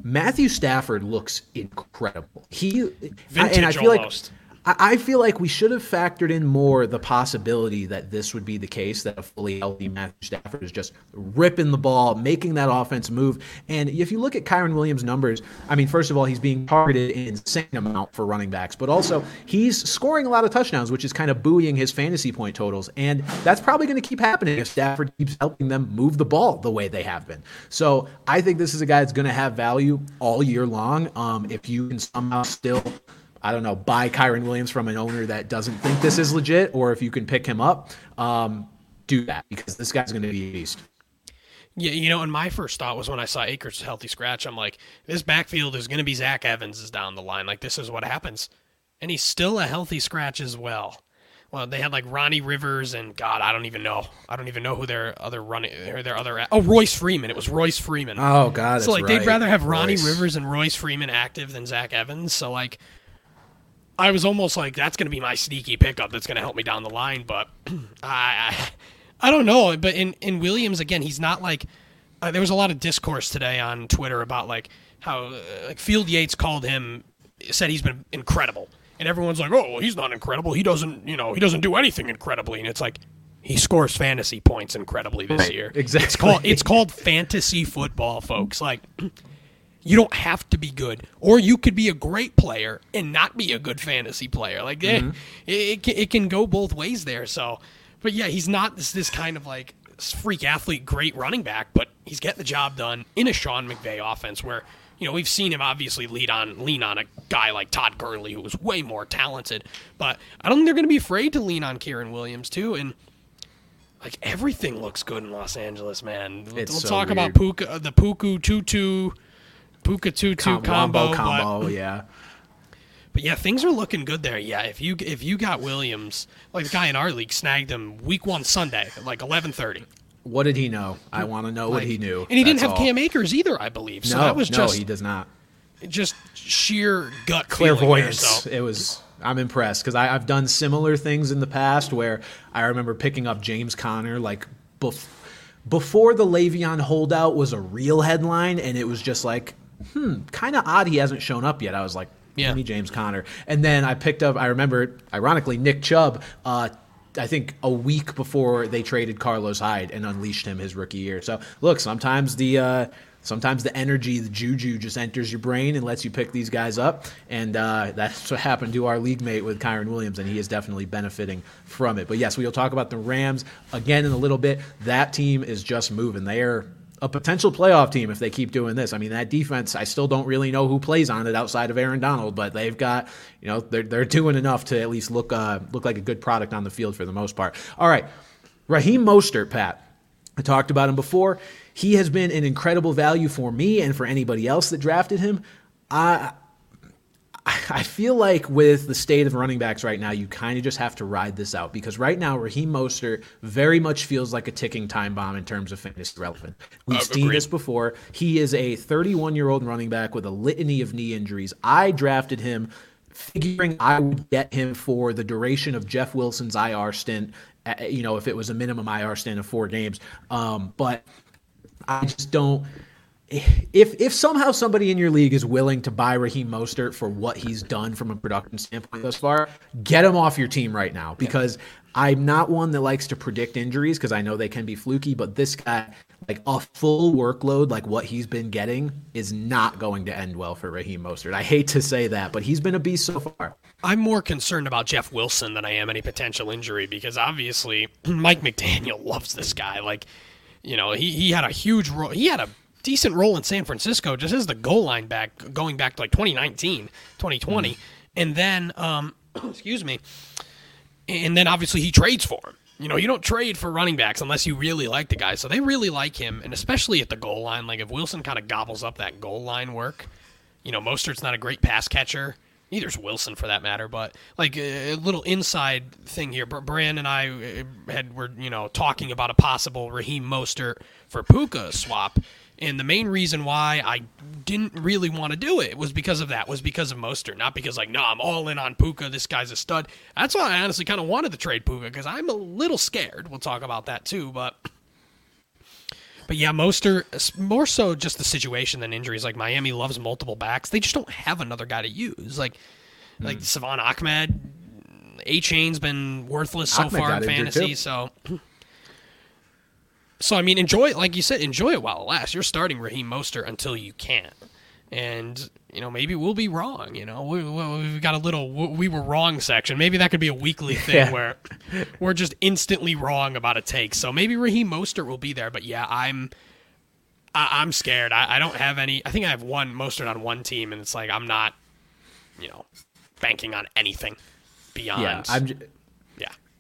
[SPEAKER 1] Matthew Stafford looks incredible. He
[SPEAKER 2] Vintage
[SPEAKER 1] and I feel
[SPEAKER 2] almost.
[SPEAKER 1] like I feel like we should have factored in more the possibility that this would be the case that a fully healthy Matthew Stafford is just ripping the ball, making that offense move. And if you look at Kyren Williams' numbers, I mean, first of all, he's being targeted an insane amount for running backs, but also he's scoring a lot of touchdowns, which is kind of buoying his fantasy point totals. And that's probably going to keep happening if Stafford keeps helping them move the ball the way they have been. So I think this is a guy that's going to have value all year long. Um, if you can somehow still I don't know, buy Kyren Williams from an owner that doesn't think this is legit, or if you can pick him up, um, do that because this guy's going to be a beast.
[SPEAKER 2] Yeah, you know, and my first thought was when I saw Akers' healthy scratch, I'm like, this backfield is going to be Zach Evans is down the line. Like, this is what happens. And he's still a healthy scratch as well. Well, they had like Ronnie Rivers and God, I don't even know. I don't even know who their other running, or their other. Oh, Royce Freeman. It was Royce Freeman.
[SPEAKER 1] Oh God,
[SPEAKER 2] so like they'd rather have Ronnie Rivers and Royce Freeman active than Zach Evans. So like, I was almost like that's going to be my sneaky pickup that's going to help me down the line. But [CLEARS THROAT] I, I, I don't know. But in in Williams again, he's not like. Uh, there was a lot of discourse today on Twitter about like how uh, like Field Yates called him, said he's been incredible, and everyone's like, oh, well, he's not incredible. He doesn't, you know, he doesn't do anything incredibly, and it's like. He scores fantasy points incredibly this year.
[SPEAKER 1] exactly.
[SPEAKER 2] It's called it's called fantasy football, folks. Like you don't have to be good, or you could be a great player and not be a good fantasy player. Like eh,
[SPEAKER 1] Mm-hmm.
[SPEAKER 2] it, it, can- it can go both ways there. So, but yeah, he's not this this kind of like freak athlete, great running back, but he's getting the job done in a Sean McVay offense where. You know, we've seen him obviously lead on lean on a guy like Todd Gurley, who was way more talented. But I don't think they're going to be afraid to lean on Kyren Williams too. And like everything looks good in Los Angeles, man. We'll,
[SPEAKER 1] It's
[SPEAKER 2] we'll
[SPEAKER 1] so
[SPEAKER 2] talk about. Puka, the Puku Tutu, Puka Tutu
[SPEAKER 1] Com-
[SPEAKER 2] combo.
[SPEAKER 1] wombo
[SPEAKER 2] but-
[SPEAKER 1] yeah.
[SPEAKER 2] But yeah, things are looking good there. Yeah, if you if you got Williams, like the guy in our league snagged him week one Sunday, at like eleven thirty.
[SPEAKER 1] What did he know? I want to know what he knew.
[SPEAKER 2] and he didn't have
[SPEAKER 1] all.
[SPEAKER 2] Cam Akers either, I believe. So
[SPEAKER 1] no,
[SPEAKER 2] that was
[SPEAKER 1] no,
[SPEAKER 2] just
[SPEAKER 1] he does not.
[SPEAKER 2] just sheer gut there,
[SPEAKER 1] clairvoyance.
[SPEAKER 2] so-
[SPEAKER 1] It was. I'm impressed because I've done similar things in the past where I remember picking up James Conner like bef- before the Le'Veon holdout was a real headline, and it was just like, hmm, kind of odd he hasn't shown up yet. I was like,
[SPEAKER 2] Yeah.
[SPEAKER 1] give me James Conner, and then I picked up. I remember, ironically, Nick Chubb. Uh, I think a week before they traded Carlos Hyde and unleashed him his rookie year. So look, sometimes the uh, sometimes the energy, the juju, just enters your brain and lets you pick these guys up, and uh, that's what happened to our league mate with Kyren Williams, and he is definitely benefiting from it. But yes, we'll talk about the Rams again in a little bit. That team is just moving. They are a potential playoff team if they keep doing this. I mean, that defense, I still don't really know who plays on it outside of Aaron Donald, but they've got, you know, they're, they're doing enough to at least look uh, look like a good product on the field for the most part. All right, Raheem Mostert, Pat. I talked about him before. He has been an incredible value for me and for anybody else that drafted him. I I feel like with the state of running backs right now, you kind of just have to ride this out because right now Raheem Mostert very much feels like a ticking time bomb in terms of fantasy relevant. We've
[SPEAKER 2] Uh,
[SPEAKER 1] seen
[SPEAKER 2] agreed.
[SPEAKER 1] this before. He is a 31 year old running back with a litany of knee injuries. I drafted him figuring I would get him for the duration of Jeff Wilson's IR stint. You know, if it was a minimum IR stint of four games, um, but I just don't. If if somehow somebody in your league is willing to buy Raheem Mostert for what he's done from a production standpoint thus far, get him off your team right now because I'm not one that likes to predict injuries because I know they can be fluky. But this guy, like a full workload, like what he's been getting, is not going to end well for Raheem Mostert. I hate to say that, but he's been a beast so far.
[SPEAKER 2] I'm more concerned about Jeff Wilson than I am any potential injury because obviously [CLEARS THROAT] Mike McDaniel [LAUGHS] loves this guy. Like, you know, he, he had a huge role. He had a decent role in San Francisco just as the goal line back going back to like 2019, 2020. And then, um, [CLEARS THROAT] excuse me, and then obviously he trades for him. You know, you don't trade for running backs unless you really like the guy. So they really like him, and especially at the goal line. Like if Wilson kind of gobbles up that goal line work, you know, Mostert's not a great pass catcher. Neither's Wilson for that matter, but like a little inside thing here. Brand and I uh, had were you know talking about a possible Raheem Mostert for Puka swap, and the main reason why I didn't really want to do it was because of that. Was because of Mostert, not because like no, I'm all in on Puka. This guy's a stud. That's why I honestly kind of wanted to trade Puka because I'm a little scared. We'll talk about that too, but. But yeah, Moster, more so just the situation than injuries. Like Miami loves multiple backs. They just don't have another guy to use. Like, mm. like Salvon Ahmed, Achane's been worthless so Ahmed far in fantasy. So, [CLEARS THROAT] so I mean, enjoy it. Like you said, enjoy it while it lasts. You're starting Raheem Mostert until you can't and you know maybe we'll be wrong you know we, have got a little we were wrong section maybe that could be a weekly [LAUGHS] thing yeah. where we're just instantly wrong about a take so maybe Raheem Mostert will be there but yeah I'm I, am i am scared I, I, don't have any I think I have one Mostert on one team and it's like I'm not you know banking on anything beyond
[SPEAKER 1] yeah I'm j-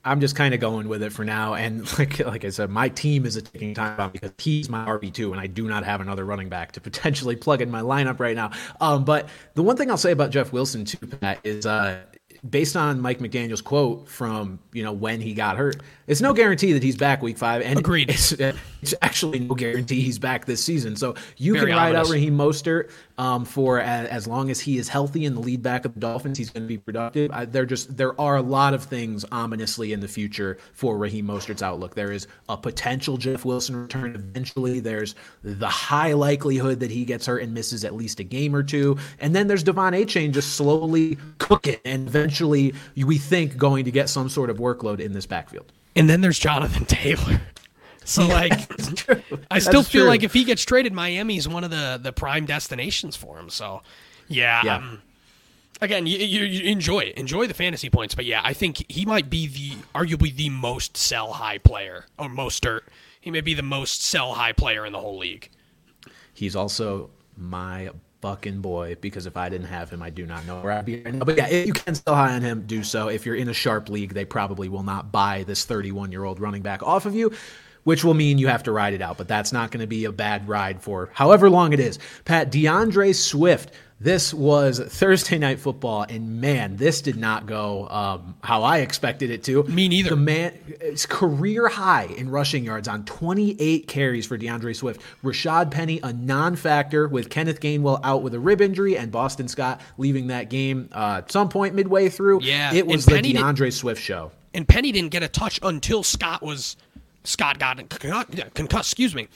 [SPEAKER 1] I'm just kind of going with it for now. And [LAUGHS] like like I said, my team is a ticking time bomb because he's my RB two, and I do not have another running back to [LAUGHS] potentially plug in my lineup right now. Um, but the one thing I'll say about Jeff Wilson too, Pat, is uh, based on Mike McDaniel's quote from you know when he got hurt, it's no guarantee that he's back week five. And
[SPEAKER 2] agreed,
[SPEAKER 1] it's, it's actually no guarantee he's back this season. So you Very can ride ominous. out Raheem Mostert um, for as, as, long as he is healthy and the lead back of the Dolphins, he's going to be productive. I, there just there are a lot of things ominously in the future for Raheem Mostert's outlook. There is a potential Jeff Wilson return eventually. There's the high likelihood that he gets hurt and misses at least a game or two, and then there's De'Von Achane just slowly cooking and eventually we think going to get some sort of workload in this backfield.
[SPEAKER 2] And then there's Jonathan Taylor. [LAUGHS] So like, I still feel true. like if he gets traded, Miami's one of the the prime destinations for him. So, yeah. yeah. Um, again, you, you, you, enjoy it, enjoy the fantasy points, but yeah, I think he might be the arguably the most sell high player or most dirt. He may be the most sell high player in the whole league.
[SPEAKER 1] He's also my fucking boy because if I didn't have him, I do not know where I'd be right now. But yeah, if you can still high on him, do so. If you're in a sharp league, they probably will not buy this 31 year old running back off of you. Which will mean you have to ride it out, but that's not going to be a bad ride for however long it is. Pat D'Andre Swift this was Thursday night football, and man, this did not go um, how I expected it to.
[SPEAKER 2] Me neither.
[SPEAKER 1] The man, it's career high in rushing yards on 28 carries for D'Andre Swift. Rashaad Penny, a non-factor with Kenneth Gainwell out with a rib injury, and Boston Scott leaving that game uh, at some point midway through.
[SPEAKER 2] Yeah,
[SPEAKER 1] it was the D'Andre Swift show.
[SPEAKER 2] And Penny didn't get a touch until Scott was Scott got concussed. Excuse me.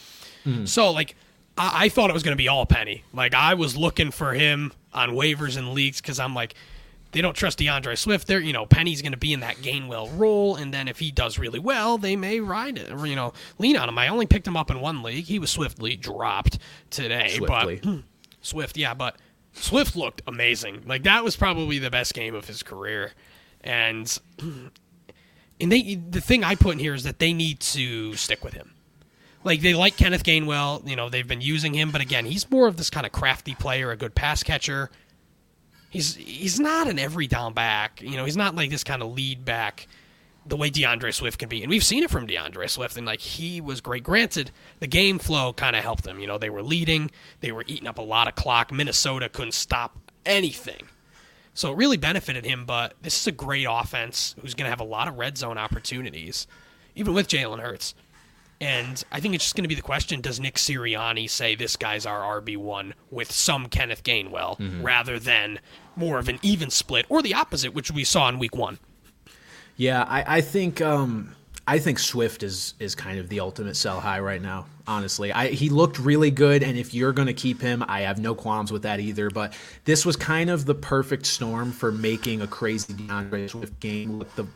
[SPEAKER 2] Mm-hmm. So like I, I thought it was going to be all Penny. Like I was looking for him on waivers and leagues because I'm like, they don't trust D'Andre Swift. They're, you know, Penny's going to be in that Gainwell role, and then if he does really well, they may ride it or you know lean on him. I only picked him up in one league. He was swiftly dropped today, Swiftly. but [CLEARS THROAT] Swift, yeah, but Swift looked amazing. Like that was probably the best game of his career, and [CLEARS THROAT] and they the thing I put in here is that they need to stick with him like they like Kenneth Gainwell. You know, they've been using him, but again, he's more of this kind of crafty player, a good pass catcher. He's he's not an every down back. You know, he's not like this kind of lead back the way D'Andre Swift can be. And we've seen it from D'Andre Swift, and like he was great. Granted, the game flow kind of helped them. You know, they were leading, they were eating up a lot of clock. Minnesota couldn't stop anything. So it really benefited him, but this is a great offense who's going to have a lot of red zone opportunities, even with Jalen Hurts. And I think it's just going to be the question does Nick Sirianni say this guy's our RB1 with some Kenneth Gainwell mm-hmm. rather than more of an even split or the opposite, which we saw in week one?
[SPEAKER 1] Yeah, I, I think. Um, I think Swift is is kind of the ultimate sell high right now. Honestly, I, he looked really good, and if you're going to keep him, I have no qualms with that either. But this was kind of the perfect storm for making a crazy D'Andre Swift game look the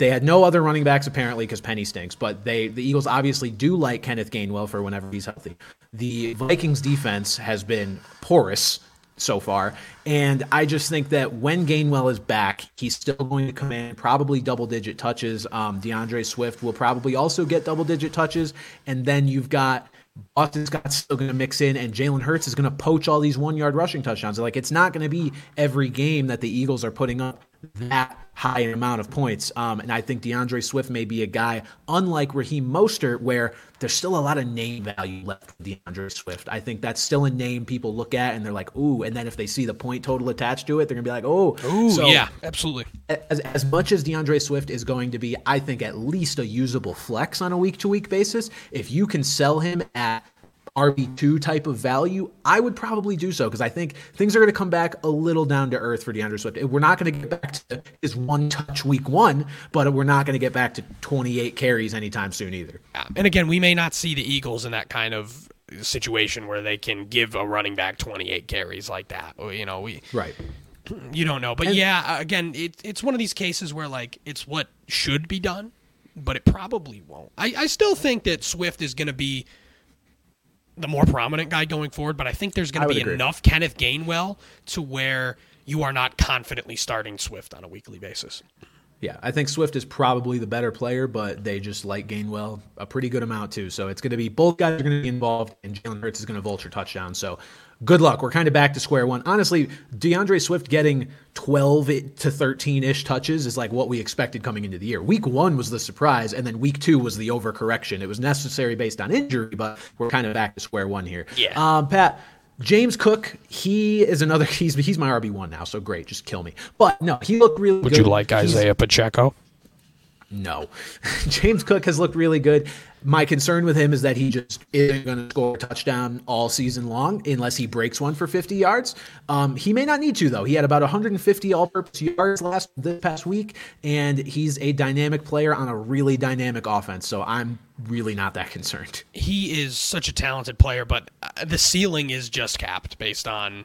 [SPEAKER 1] they had no other running backs apparently because Penny stinks, but they the Eagles obviously do like Kenneth Gainwell for whenever he's healthy. The Vikings defense has been porous so far, and I just think that when Gainwell is back, he's still going to command probably double digit touches. Um, D'Andre Swift will probably also get double digit touches, and then you've got. Boston Scott's still going to mix in, and Jalen Hurts is going to poach all these one yard rushing touchdowns. Like, it's not going to be every game that the Eagles are putting up that high an amount of points. Um, and I think D'Andre Swift may be a guy, unlike Raheem Mostert, where there's still a lot of name value left for D'Andre Swift. I think that's still a name people look at and they're like, ooh. And then if they see the point total attached to it, they're going to be like, oh.
[SPEAKER 2] Ooh, so yeah, absolutely.
[SPEAKER 1] As, as much as D'Andre Swift is going to be, I think, at least a usable flex on a week to week basis, if you can sell him at RB2 type of value, I would probably do so because I think things are going to come back a little down to earth for D'Andre Swift. We're not going to get back to his one touch week one, but we're not going to get back to 28 carries anytime soon either.
[SPEAKER 2] And again, we may not see the Eagles in that kind of situation where they can give a running back 28 carries like that. You know, we
[SPEAKER 1] right. [CLEARS THROAT]
[SPEAKER 2] You don't know, but and, yeah, uh, again, it, it's one of these cases where like it's what should be done, but it probably won't. I, I still think that Swift is going to be the more prominent guy going forward, but I think there's going to be agree. enough Kenneth Gainwell to where you are not confidently starting Swift on a weekly basis.
[SPEAKER 1] Yeah, I think Swift is probably the better player, but they just like Gainwell a pretty good amount too. So it's going to be both guys are going to be involved, and Jalen Hurts is going to vulture touchdown. So good luck. We're kind of back to square one. Honestly, D'Andre Swift getting 12 to 13 ish touches is like what we expected coming into the year. Week one was the surprise, and then week two was the overcorrection. It was necessary based on injury, but we're kind of back to square one here.
[SPEAKER 2] Yeah.
[SPEAKER 1] Um, Pat. James Cook, he is another. [LAUGHS] He's he's my RB one now, so great, just kill me. But no, he looked really.
[SPEAKER 2] Would
[SPEAKER 1] good.
[SPEAKER 2] you like Isiah he's, Pacheco?
[SPEAKER 1] No, [LAUGHS] James Cook has looked really good. My concern with him is that he just isn't going to score a touchdown all season long unless he breaks one for 50 yards. Um, he may not need to though. He had about 150 all-purpose yards last this past week, and he's a dynamic player on a really dynamic offense. So I'm really not that concerned.
[SPEAKER 2] He is such a talented player, but uh, the ceiling is just capped based on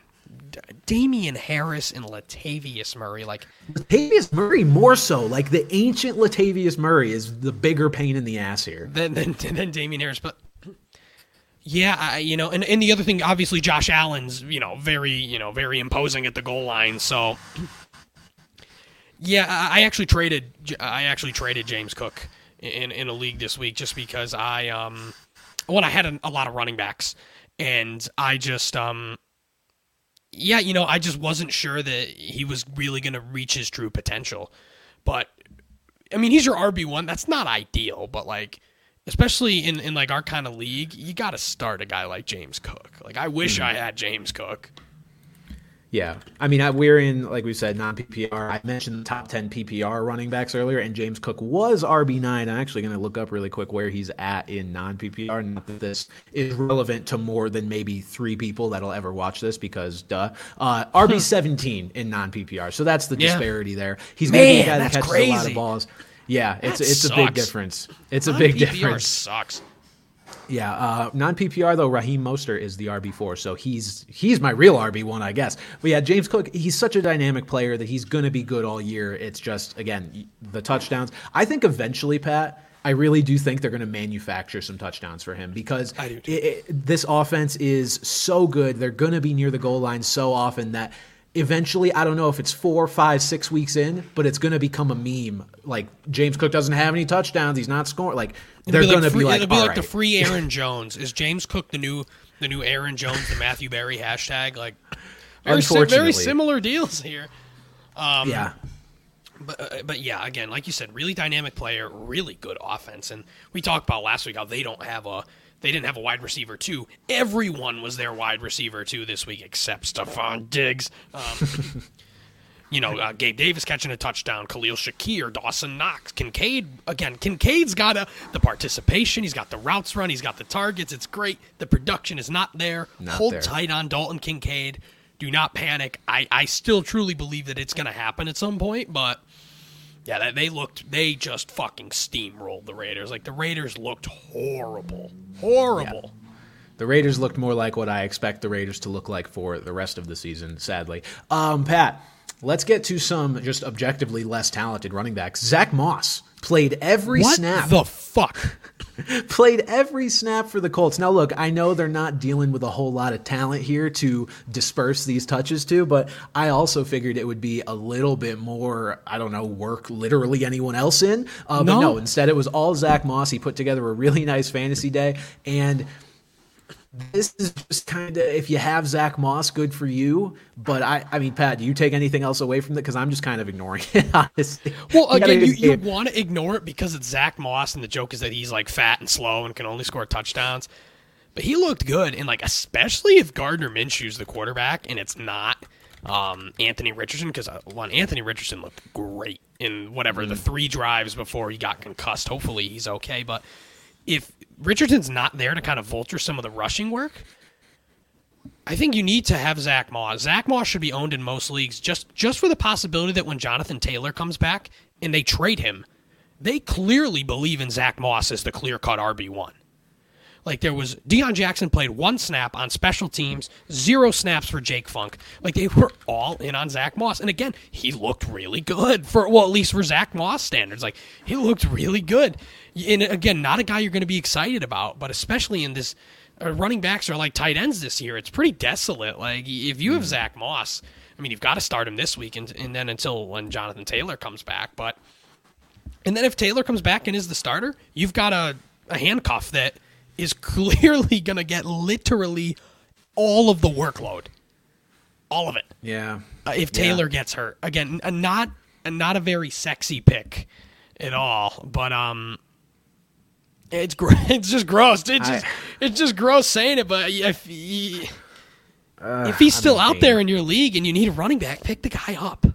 [SPEAKER 2] Damien Harris and Latavius Murray. Like
[SPEAKER 1] Latavius Murray more so. Like the ancient Latavius Murray is the bigger pain in the ass here
[SPEAKER 2] than than, than Damien Harris. But yeah, I, you know, and, and the other thing, obviously, Josh Allen's you know very you know very imposing at the goal line. So yeah, I actually traded I actually traded James Cook in in a league this week just because I um when I had a, a lot of running backs and I just um yeah, you know, I just wasn't sure that he was really going to reach his true potential. But I mean, he's your RB1. That's not ideal, but like especially in in like our kind of league, you got to start a guy like James Cook. Like I wish mm-hmm. I had James Cook.
[SPEAKER 1] Yeah, I mean, I, we're in like we said non PPR. I mentioned the top ten PPR running backs earlier, and James Cook was RB nine. I'm actually going to look up really quick where he's at in non PPR. Not that this is relevant to more than maybe three people that'll ever watch this, because duh. Uh, RB seventeen in non PPR. So that's the disparity yeah. there. He's going to be a guy that catches crazy. a lot of balls. Yeah, it's that it's sucks. a big difference. It's a big difference.
[SPEAKER 2] Sucks.
[SPEAKER 1] Yeah, uh, non PPR though, Raheem Mostert is the RB four, so he's he's my real RB one, I guess. But yeah, James Cook, he's such a dynamic player that he's gonna be good all year. It's just again the touchdowns. I think eventually, Pat. I really do think they're going to manufacture some touchdowns for him because it, it, this offense is so good. They're going to be near the goal line so often that eventually, I don't know if it's four, five, six weeks in, but it's going to become a meme. Like James Cook doesn't have any touchdowns; he's not scoring. Like they're going to be like,
[SPEAKER 2] it'll be like
[SPEAKER 1] right.
[SPEAKER 2] the free Aaron [LAUGHS] Jones. Is James Cook the new the new Aaron Jones, the Matthew Berry hashtag? Like very, very similar deals here.
[SPEAKER 1] Um, yeah.
[SPEAKER 2] But, uh, but yeah, again, like you said, really dynamic player, really good offense, and we talked about last week how they don't have a they didn't have a wide receiver too. Everyone was their wide receiver too this week except Stefon Diggs. Um, [LAUGHS] you know, uh, Gabe Davis catching a touchdown, Khalil Shakir, Dawson Knox, Kincaid. Again, Kincaid's got a, the participation. He's got the routes run. He's got the targets. It's great. The production is not there. Not Hold there. tight on Dalton Kincaid. Do not panic. I, I still truly believe that it's going to happen at some point, but – yeah, they looked. They just fucking steamrolled the Raiders. Like the Raiders looked horrible, horrible. Yeah.
[SPEAKER 1] The Raiders looked more like what I expect the Raiders to look like for the rest of the season. Sadly, um, Pat, let's get to some just objectively less talented running backs. Zach Moss played every snap.
[SPEAKER 2] what
[SPEAKER 1] snap.
[SPEAKER 2] The fuck. [LAUGHS]
[SPEAKER 1] played every snap for the Colts. Now, look, I know they're not dealing with a whole lot of talent here to disperse these touches to, but I also figured it would be a little bit more, I don't know, work literally anyone else in. Uh, no. But no, instead it was all Zach Moss. He put together a really nice fantasy day. And this is just kind of if you have Zach Moss, good for you. But I, I mean, Pat, do you take anything else away from that? Because I'm just kind of ignoring it, [LAUGHS] honestly.
[SPEAKER 2] Well, again, you, you want to ignore it because it's Zach Moss, and the joke is that he's like fat and slow and can only score touchdowns. But he looked good, and like especially if Gardner Minshew's the quarterback, and it's not um, Anthony Richardson, because uh, one Anthony Richardson looked great in whatever mm. the three drives before he got concussed. Hopefully, he's okay. But if Richardson's not there to kind of vulture some of the rushing work, I think you need to have Zach Moss. Zach Moss should be owned in most leagues just just for the possibility that when Jonathan Taylor comes back and they trade him, they clearly believe in Zach Moss as the clear cut RB one. Like there was Deon Jackson played one snap on special teams, zero snaps for Jake Funk. Like they were all in on Zach Moss, and again, he looked really good for well, at least for Zach Moss standards. Like he looked really good, and again, not a guy you're going to be excited about, but especially in this. Uh, running backs are like tight ends this year. It's pretty desolate. Like if you have mm. Zach Moss, I mean, you've got to start him this week, and, and then until when Jonathan Taylor comes back. But and then if Taylor comes back and is the starter, you've got a, a handcuff that is clearly [LAUGHS] going to get literally all of the workload, all of it.
[SPEAKER 1] Yeah.
[SPEAKER 2] Uh, if Taylor yeah. gets hurt again, uh, not uh, not a very sexy pick at all, but um, it's gr- [LAUGHS] it's just gross. It's just I, it's just gross saying it, but if he, uh, if he's still out there in your league and you need a running back, pick the guy up.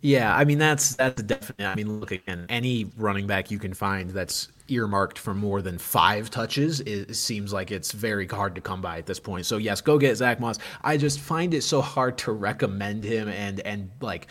[SPEAKER 1] Yeah, I mean that's that's definitely. I mean, look again. Any running back you can find that's earmarked for more than five touches it seems like it's very hard to come by at this point. So yes, go get Zach Moss. I just find it so hard to recommend him and and like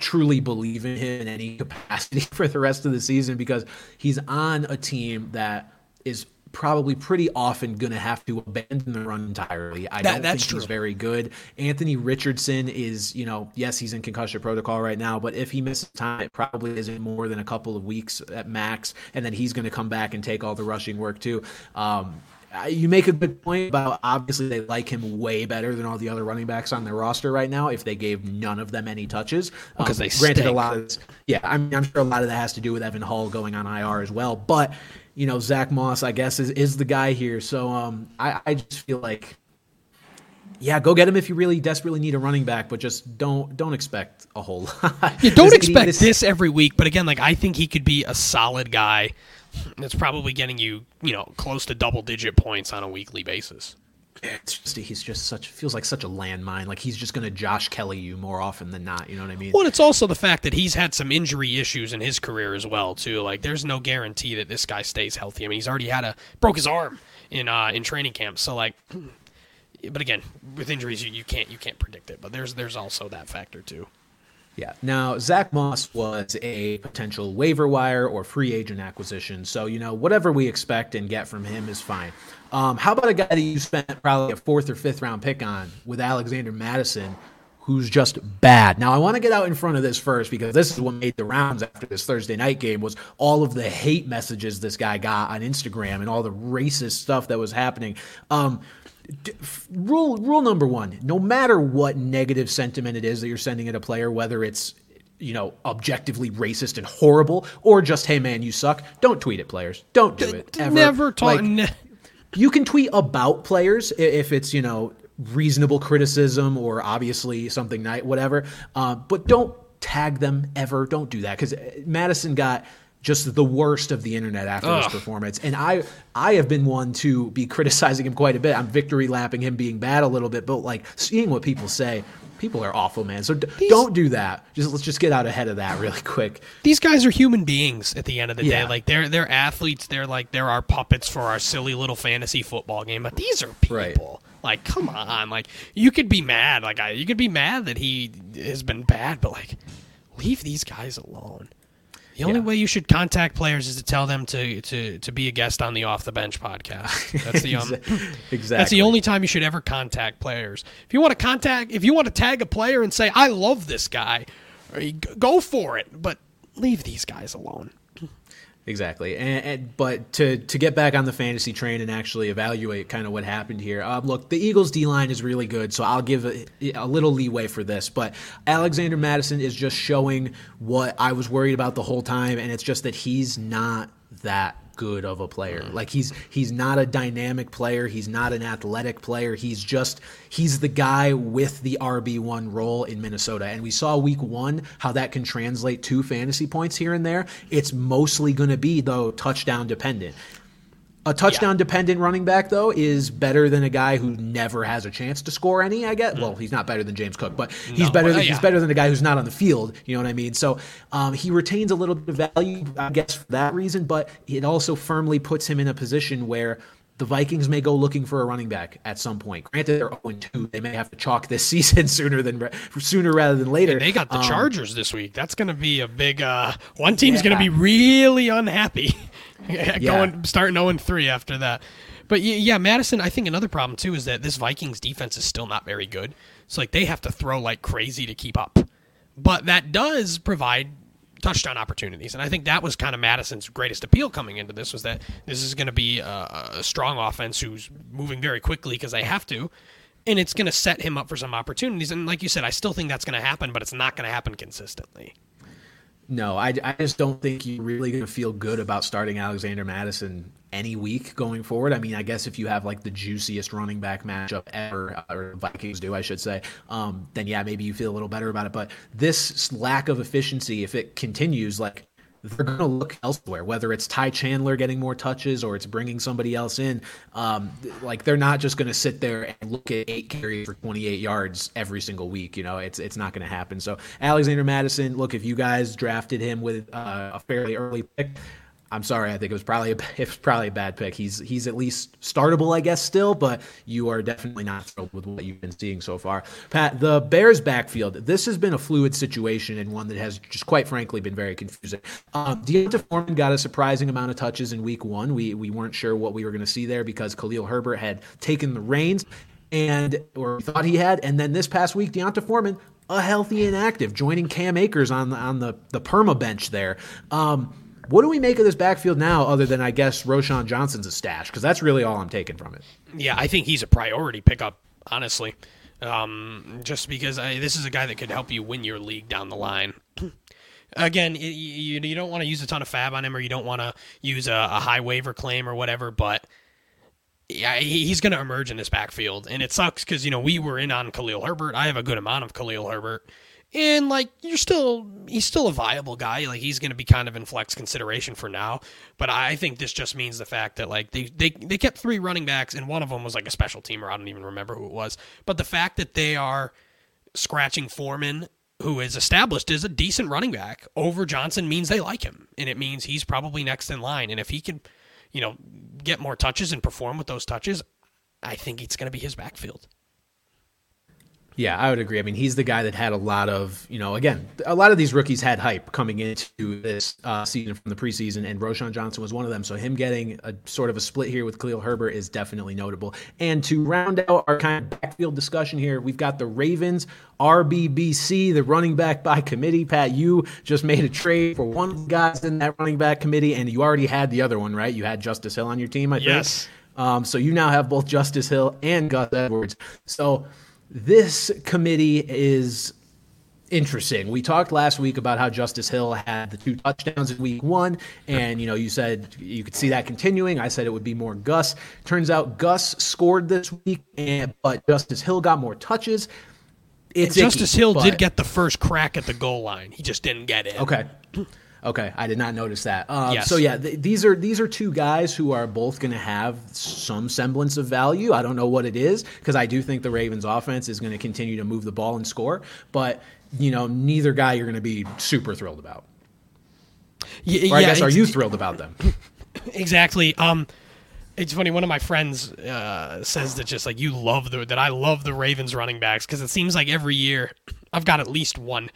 [SPEAKER 1] truly believe in him in any capacity [LAUGHS] for the rest of the season because he's on a team that is probably pretty often going to have to abandon the run entirely. I that, don't think true. he's very good. Anthony Richardson is, you know, yes, he's in concussion protocol right now, but if he misses time, it probably isn't more than a couple of weeks at max, and then he's going to come back and take all the rushing work too. Um, you make a good point about obviously they like him way better than all the other running backs on their roster right now if they gave none of them any touches
[SPEAKER 2] because um, they
[SPEAKER 1] granted stink. a lot of this, yeah I mean, I'm sure a lot of that has to do with Evan Hull going on IR as well but you know, Zach Moss, I guess, is, is the guy here. So um, I, I just feel like, yeah, go get him if you really desperately need a running back, but just don't don't expect a whole [LAUGHS] lot.
[SPEAKER 2] Yeah, don't expect this, this every week. But again, like I think he could be a solid guy that's probably getting you, you know, close to double digit points on a weekly basis
[SPEAKER 1] it's just he's just such feels like such a landmine. Like he's just going to Josh Kelley you more often than not. You know what I mean?
[SPEAKER 2] Well, it's also the fact that he's had some injury issues in his career as well too. Like there's no guarantee that this guy stays healthy. I mean, he's already had a broke his arm in uh, in training camp. So like, [CLEARS THROAT] but again, with injuries you, you can't you can't predict it. But there's there's also that factor too.
[SPEAKER 1] Yeah. Now, Zach Moss was a potential waiver wire or free agent acquisition. So, you know, whatever we expect and get from him is fine. Um, how about a guy that you spent probably a fourth or fifth round pick on with Alexander Mattison, who's just bad? Now, I want to get out in front of this first because this is what made the rounds after this Thursday night game was all of the hate messages this guy got on Instagram and all the racist stuff that was happening. Um, rule rule number one: no matter what negative sentiment it is that you're sending at a player, whether it's you know, objectively racist and horrible, or just, hey man, you suck. Don't tweet it, players. Don't do it. Ever.
[SPEAKER 2] Never talk. Like,
[SPEAKER 1] you can tweet about players if it's you know reasonable criticism or obviously something night whatever uh, but don't tag them ever. Don't do that because Mattison got just the worst of the internet after Ugh. this performance. And i i have been one to be [LAUGHS] criticizing him quite a bit. I'm victory lapping him being bad a little bit but like seeing what people say people are awful, man. So d- these, don't do that. Just let's just get out ahead of that really quick.
[SPEAKER 2] These guys are human beings at the end of the yeah. day. Like they're they're athletes. They're like they're our puppets for our silly little fantasy football game. But these are people. Right. Like, come on. Like you could be mad. Like I, you could be mad that he has been bad, but like leave these guys alone. The only yeah. way you should contact players is to tell them to, to, to be a guest on the Off the Bench podcast. That's the [LAUGHS] um,
[SPEAKER 1] exactly. [LAUGHS]
[SPEAKER 2] That's the only time you should ever contact players. If you want to contact, if you want to tag a player and say I love this guy, go for it. But leave these guys alone.
[SPEAKER 1] Exactly, and, and, but to to get back on the fantasy train and actually evaluate kind of what happened here. Uh, look, the Eagles' D line is really good, so I'll give a, a, little leeway for this. But Alexander Mattison is just showing what I was worried about the whole time, and it's just that he's not that good of a player. Mm. Like he's he's not a dynamic player. He's not an athletic player. He's just he's the guy with the RB one role in Minnesota. And we saw week one how that can translate to fantasy points here and there. It's mostly going to be though touchdown dependent. A touchdown dependent running back though is better than a guy who never has a chance to score any. I get. Well, he's not better than James Cook, but he's
[SPEAKER 2] No,
[SPEAKER 1] better. Than,
[SPEAKER 2] yeah.
[SPEAKER 1] He's better than a guy who's not on the field. You know what I mean? So um, he retains a little bit of value, I guess, for that reason. But it also firmly puts him in a position where the Vikings may go looking for a running back at some point. Granted, they're 0 2. They may have to chalk this [LAUGHS] season sooner than sooner rather than later.
[SPEAKER 2] They got the
[SPEAKER 1] Um,
[SPEAKER 2] Chargers this week. That's going to be a big. Uh, one team's going to be really unhappy [LAUGHS] going starting 0 3 after that. But yeah, Mattison. I think another problem too is that this Vikings defense is still not very good. So like they have to throw like crazy to keep up. But that does provide touchdown opportunities, and I think that was kind of Mattison's greatest appeal coming into this was that this is going to be a, a strong offense who's moving very quickly because they have to and it's going to set him up for some opportunities. And like you said, I still think that's going to happen, but it's not going to happen consistently.
[SPEAKER 1] No, I, I just don't think you're really going to feel good about starting Alexander Mattison any week going forward. I mean, I guess if you have like the juiciest running back matchup ever, or Vikings do, I should say, um, then yeah, maybe you feel a little better about it. But this lack of efficiency, if it continues, like they're going to look elsewhere, whether it's Ty Chandler getting more touches or it's bringing somebody else in. Um, like they're not just going to sit there and look at eight carries for 28 yards every single week. You know, it's it's not going to happen. So Alexander Mattison, look, if you guys drafted him with uh, a fairly early pick. I'm sorry. I think it was probably a, [LAUGHS] it was probably a bad pick. He's he's at least startable, I guess, still, but you are definitely not thrilled with what you've been seeing so far. Pat, the Bears' backfield. This has been a fluid situation and one that has just quite frankly been very confusing. Um, Foreman got a surprising amount of touches in Week One. We we weren't sure what we were going to see there because Khalil Herbert had taken the reins and or thought he had, and then this past week, D'Onta Foreman. A healthy and active, joining Cam Akers on the on the the perma bench there. Um, what do we make of this backfield now, other than I guess Roschon Johnson's a stash? Because that's really all I'm taking from it.
[SPEAKER 2] Yeah, I think he's a priority pickup, honestly. Um, just because I, this is a guy that could help you win your league down the line. [CLEARS THROAT] Again, you, you don't want to use a ton of FAAB on him, or you don't want to use a, a high waiver claim or whatever, but yeah, he's going to emerge in this backfield, and it sucks because you know we were in on Khalil Herbert. I have a good amount of Khalil Herbert, and like you're still he's still a viable guy. Like he's going to be kind of in flex consideration for now. But I think this just means the fact that like they they they kept three running backs, and one of them was like a special teamer. I don't even remember who it was. But the fact that they are scratching Foreman. Who is established as a decent running back over Johnson means they like him, and it means he's probably next in line. And if he can, you know, get more touches and perform with those touches, I think it's going to be his backfield.
[SPEAKER 1] Yeah, I would agree. I mean, he's the guy that had a lot of, you know, again, a lot of these rookies had hype coming into this uh, season from the preseason, and Roschon Johnson was one of them. So him getting a sort of a split here with Khalil Herbert is definitely notable. And to round out our kind of backfield discussion here, we've got the Ravens, RBBC, the running back by committee. Pat, you just made a trade for one of the guys in that running back committee, and you already had the other one, right? You had Justice Hill on your team, I think.
[SPEAKER 2] Yes.
[SPEAKER 1] Um, so you now have both Justice Hill and Gus Edwards. So this committee is interesting. We talked last week about how Justice Hill had the two touchdowns in week one, and you know, you said you could see that continuing. I said it would be more Gus. Turns out Gus scored this week, and but Justice Hill got more touches. It's
[SPEAKER 2] Justice
[SPEAKER 1] icky,
[SPEAKER 2] Hill
[SPEAKER 1] but-
[SPEAKER 2] did get the first crack at the goal line. He just didn't get it.
[SPEAKER 1] Okay. Okay, I did not notice that. Um,
[SPEAKER 2] Yes.
[SPEAKER 1] So yeah, th- these are these are two guys who are both going to have some semblance of value. I don't know what it is because I do think the Ravens' offense is going to continue to move the ball and score, but you know, neither guy you're going to be super thrilled about.
[SPEAKER 2] Y-
[SPEAKER 1] Or I
[SPEAKER 2] yeah,
[SPEAKER 1] guess are you thrilled about them? [LAUGHS]
[SPEAKER 2] exactly? Um, it's funny. One of my friends uh, says that just like you love the that I love the Ravens running backs because it seems like every year I've got at least one.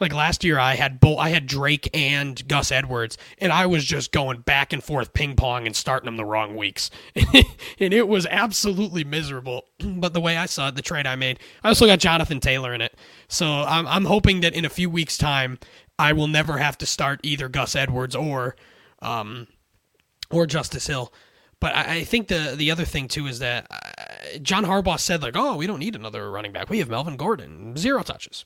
[SPEAKER 2] Like last year, I had both. I had Drake and Gus Edwards, and I was just going back and forth, ping pong, and starting them the wrong weeks, [LAUGHS] and it was absolutely miserable. [CLEARS THROAT] But the way I saw it, the trade I made, I also got Jonathan Taylor in it, so I'm I'm hoping that in a few weeks' time, I will never have to start either Gus Edwards or um, or Justice Hill. But I, think the the other thing too is that uh, John Harbaugh said like, oh, we don't need another running back. We have Melvin Gordon, zero touches.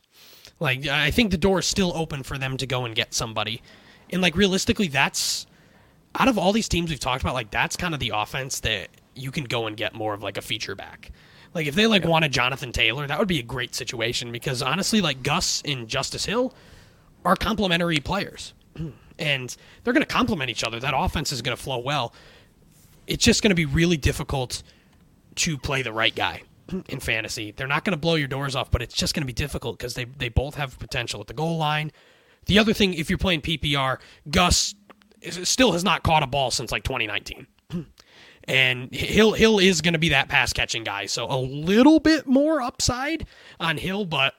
[SPEAKER 2] Like I think the door is still open for them to go and get somebody, and like realistically, that's out of all these teams we've talked about, like that's kind of the offense that you can go and get more of like a feature back. Like if they like wanted Jonathan Taylor, that would be a great situation because honestly, like Gus and Justice Hill are complementary players, [CLEARS THROAT] and they're going to complement each other. That offense is going to flow well. It's just going to be really difficult to play the right guy in fantasy. They're not going to blow your doors off, but it's just going to be difficult because they they both have potential at the goal line. The other thing, if you're playing PPR, Gus is, still has not caught a ball since like 2019. [CLEARS THROAT] And Hill Hill is going to be that pass catching guy, so a little bit more upside on Hill, but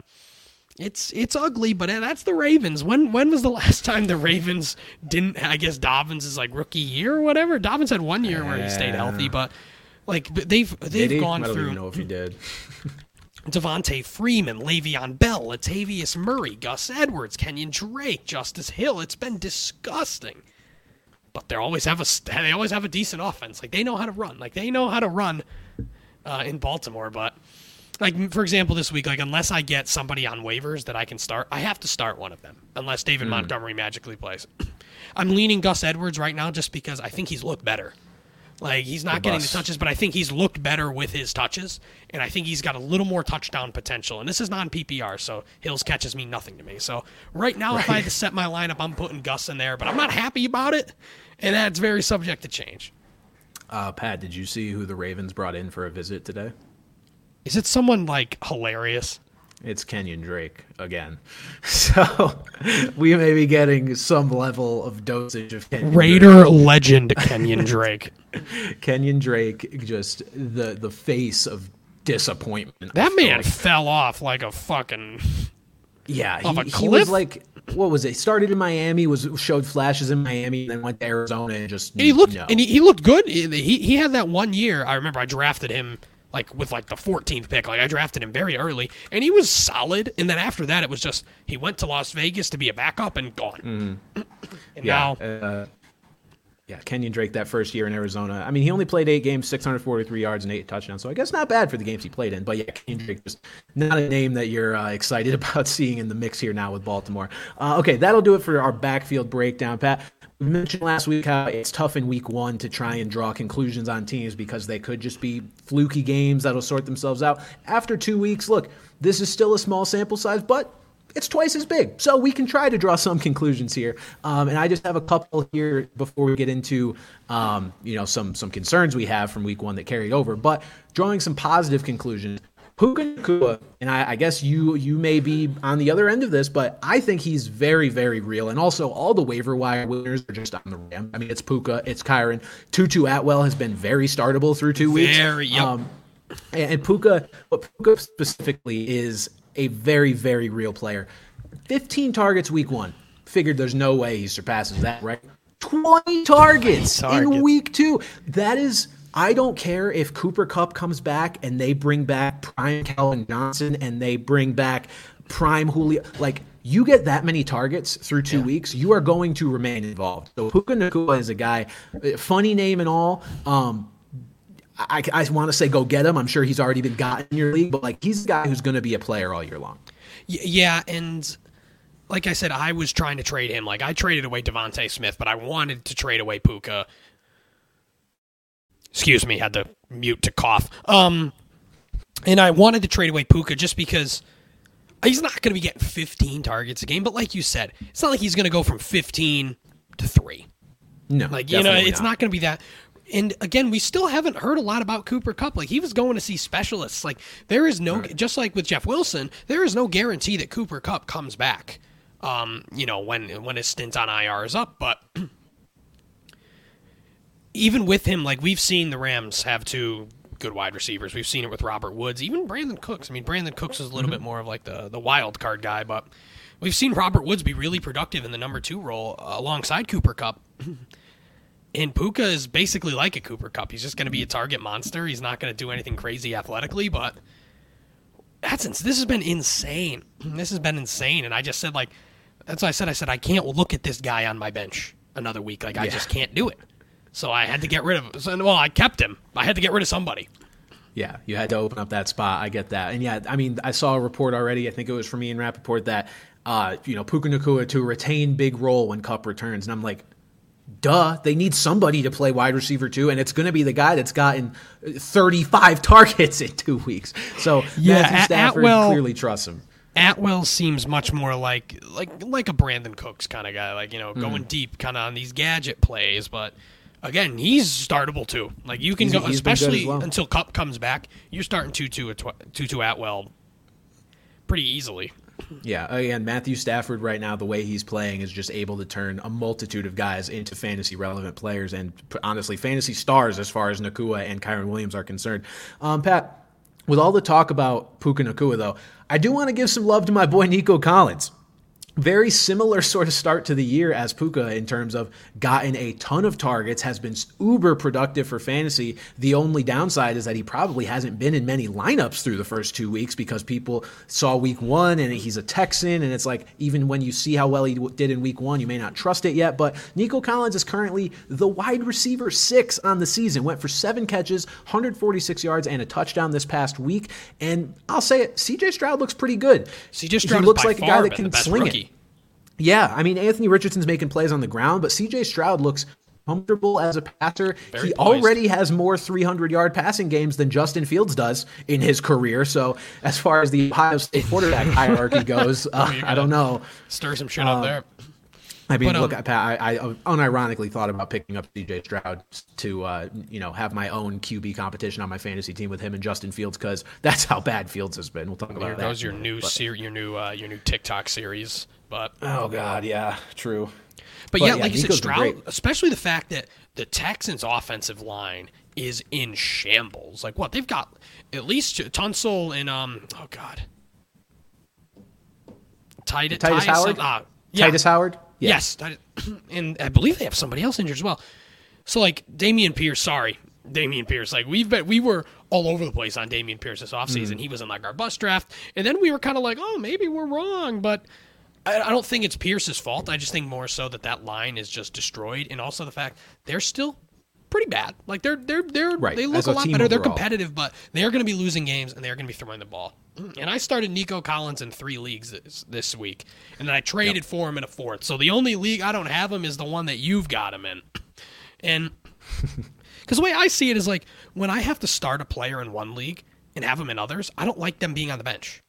[SPEAKER 2] it's it's ugly. But eh, that's the Ravens. When when was the last [LAUGHS] time the Ravens didn't? I guess Dobbins is like rookie year or whatever. Dobbins had one year where he stayed healthy, but like they've they've gone
[SPEAKER 1] I don't
[SPEAKER 2] through.
[SPEAKER 1] even know if he did. [LAUGHS]
[SPEAKER 2] Devonta Freeman, Le'Veon Bell, Latavius Murray, Gus Edwards, Kenyon Drake, Justice Hill. It's been disgusting. But they always have a they always have a decent offense. Like they know how to run. Like they know how to run uh, in Baltimore. But like for example, this week, like unless I get somebody on waivers that I can start, I have to start one of them. Unless David Montgomery magically plays. [CLEARS THROAT] I'm leaning Gus Edwards right now just because I think he's looked better. Like he's not getting the touches, but I think he's looked better with his touches, and I think he's got a little more touchdown potential. And this is non PPR, so Hills catches me nothing to me. So right now, if I had to set my lineup, I'm putting Gus in there, but I'm not happy about it, and that's very subject to change.
[SPEAKER 1] Uh, Pat, did you see who the Ravens brought in for a visit today?
[SPEAKER 2] Is it someone like hilarious?
[SPEAKER 1] It's Kenyon Drake again. [LAUGHS] So we may be getting some level of dosage of Kenyon
[SPEAKER 2] Raider legend [LAUGHS] Kenyon Drake.
[SPEAKER 1] Drake. Kenyon Drake, just the the face of disappointment.
[SPEAKER 2] That man
[SPEAKER 1] Like,
[SPEAKER 2] fell off like a fucking.
[SPEAKER 1] yeah, he,
[SPEAKER 2] a
[SPEAKER 1] he was like, what was it? Started in Miami, was showed flashes in Miami, then went to Arizona and just
[SPEAKER 2] he looked
[SPEAKER 1] no.
[SPEAKER 2] and he, he looked good. He, he had that one year. I remember I drafted him like with like the 14th pick. Like I drafted him very early, and he was solid. And then after that, it was just he went to Las Vegas to be a backup and gone.
[SPEAKER 1] Mm-hmm. [CLEARS THROAT] yeah,
[SPEAKER 2] now
[SPEAKER 1] uh, yeah, Kenyon Drake that first year in Arizona. I mean, he only played eight games, 643 yards and eight touchdowns. So I guess not bad for the games he played in. But yeah, Kenyon Drake just not a name that you're uh, excited [LAUGHS] about seeing in the mix here now with Baltimore. Uh, okay, that'll do it for our backfield breakdown, Pat. We mentioned last week how it's tough in week one to try and draw conclusions on teams because they could just be fluky games that'll sort themselves out. After two weeks, look, this is still a small sample size, but it's twice as big. So we can try to draw some conclusions here. Um, and I just have a couple here before we get into, um, you know, some some concerns we have from week one that carried over. But drawing some positive conclusions. Puka Nacua, and I, I guess you you may be on the other end of this, but I think he's very very real. And also, all the waiver wire winners are just on the ram. I mean, it's Puka, it's Kyren. Tutu Atwell has been very startable through two weeks.
[SPEAKER 2] Very, yep.
[SPEAKER 1] Um, and, and Puka, but Puka specifically is a very, very real player. 15 targets week one. Figured there's no way he surpasses that, right? 20 targets,
[SPEAKER 2] 20 targets.
[SPEAKER 1] in week two. That is, I don't care if Cooper Kupp comes back and they bring back prime Calvin Johnson and they bring back prime Julio. Like, you get that many targets through two weeks, you are going to remain involved. So Puka Nacua is a guy, uh, funny name and all. Um, I, I want to say go get him. I'm sure he's already been gotten in your league, but like he's a guy who's going to be a player all year long.
[SPEAKER 2] Yeah, and like I said, I was trying to trade him. Like I traded away DeVonta Smith, but I wanted to trade away Puka. Excuse me, had to mute to cough. Um, and I wanted to trade away Puka just because he's not going to be getting 15 targets a game. But like you said, it's not like he's going to go from 15 to three.
[SPEAKER 1] No,
[SPEAKER 2] Like you know, it's not, going to be that. And again, we still haven't heard a lot about Cooper Kupp. Like he was going to see specialists. Like there is no, just like with Jeff Wilson, there is no guarantee that Cooper Kupp comes back. Um, you know, when when his stint on IR is up, but [CLEARS THROAT] even with him, like we've seen the Rams have two good wide receivers. We've seen it with Robert Woods, even Brandin Cooks. I mean, Brandin Cooks is a little bit more of like the the wild card guy, but we've seen Robert Woods be really productive in the number two role alongside Cooper Kupp. [CLEARS THROAT] And Puka is basically like a Cooper Kupp. He's just going to be a target monster. He's not going to do anything crazy athletically, but that's ins- this has been insane. [CLEARS THROAT] This has been insane. And I just said like, that's why I said I said I can't look at this guy on my bench another week. Like I just can't do it. So I had to get rid of him. So, well, I kept him. I had to get rid of somebody.
[SPEAKER 1] Yeah, you had to open up that spot. I get that. And yeah, I mean, I saw a report already. I think it was from Ian Rapoport that, uh, you know, Puka Nacua to retain big role when Kupp returns. And I'm like, duh, they need somebody to play wide receiver too, and it's going to be the guy that's gotten 35 [LAUGHS] targets in two weeks. So
[SPEAKER 2] Yeah,
[SPEAKER 1] Matthew
[SPEAKER 2] At-
[SPEAKER 1] Stafford
[SPEAKER 2] Atwell-
[SPEAKER 1] clearly trusts him.
[SPEAKER 2] Atwell seems much more like like like a Brandin Cooks kind of guy, like you know, hmm. going deep kind of on these gadget plays. But again, he's startable too. Like you can
[SPEAKER 1] He's-
[SPEAKER 2] go,
[SPEAKER 1] he's
[SPEAKER 2] especially
[SPEAKER 1] well.
[SPEAKER 2] until Kupp comes back. You're starting two two two two Atwell pretty easily.
[SPEAKER 1] Yeah, again, Matthew Stafford right now, the way he's playing is just able to turn a multitude of guys into fantasy relevant players and honestly, fantasy stars as far as Nacua and Kyren Williams are concerned. Um, Pat, with all the talk about Puka Nacua, though, I do want to give some love to my boy Nico Collins. Very similar sort of start to the year as Puka in terms of gotten a ton of targets, has been uber productive for fantasy. The only downside is that he probably hasn't been in many lineups through the first two weeks because people saw week one and he's a Texan. And it's like, even when you see how well he did in week one, you may not trust it yet. But Nico Collins is currently the wide receiver six on the season, went for seven catches, 146 yards, and a touchdown this past week. And I'll say it, CJ Stroud looks pretty good.
[SPEAKER 2] CJ Stroud
[SPEAKER 1] he looks like a guy that can sling
[SPEAKER 2] rookie.
[SPEAKER 1] it. Yeah, I mean Anthony Richardson's making plays on the ground, but CJ Stroud looks comfortable as a passer.
[SPEAKER 2] Very
[SPEAKER 1] he
[SPEAKER 2] poised.
[SPEAKER 1] already has more 300 yard passing games than Justin Fields does in his career. So as far as the Ohio State quarterback [LAUGHS] hierarchy goes, [LAUGHS] uh, I don't know.
[SPEAKER 2] Stir some shit up there.
[SPEAKER 1] I mean,
[SPEAKER 2] But,
[SPEAKER 1] look,
[SPEAKER 2] um,
[SPEAKER 1] Pat, I, I unironically thought about picking up CJ Stroud to, uh, you know, have my own QB competition on my fantasy team with him and Justin Fields because that's how bad Fields has been. We'll talk about
[SPEAKER 2] Here
[SPEAKER 1] that.
[SPEAKER 2] goes your new ser- your new uh, your new TikTok series. But
[SPEAKER 1] Oh God, yeah, true.
[SPEAKER 2] But,
[SPEAKER 1] But
[SPEAKER 2] yeah,
[SPEAKER 1] yeah,
[SPEAKER 2] like you said, Stroud, especially the fact that the Texans' offensive line is in shambles. Like what they've got, at least Tunsil and um, oh god, Tytus,
[SPEAKER 1] Tytus Howard?
[SPEAKER 2] Uh, yeah.
[SPEAKER 1] Tytus Howard. Yeah.
[SPEAKER 2] Yes, [CLEARS THROAT] and I believe they have somebody else injured as well. So like Dameon Pierce, sorry, Dameon Pierce. Like we've been, we were all over the place on Dameon Pierce this offseason. He was in like our bus draft, and then we were kind of like, oh, maybe we're wrong, but. I I don't think it's Pierce's fault. I just think more so that that line is just destroyed, and also the fact they're still pretty bad. Like they're they're they're
[SPEAKER 1] Right,
[SPEAKER 2] they look
[SPEAKER 1] as
[SPEAKER 2] a
[SPEAKER 1] a
[SPEAKER 2] lot better. They're competitive, but they're going to be losing games and they're going to be throwing the ball. Mm, and I started Nico Collins in three leagues this, this week, and then I traded for him in a fourth. So the only league I don't have him is the one that you've got him in, and [LAUGHS] because the way I see it is like when I have to start a player in one league and have him in others, I don't like them being on the bench.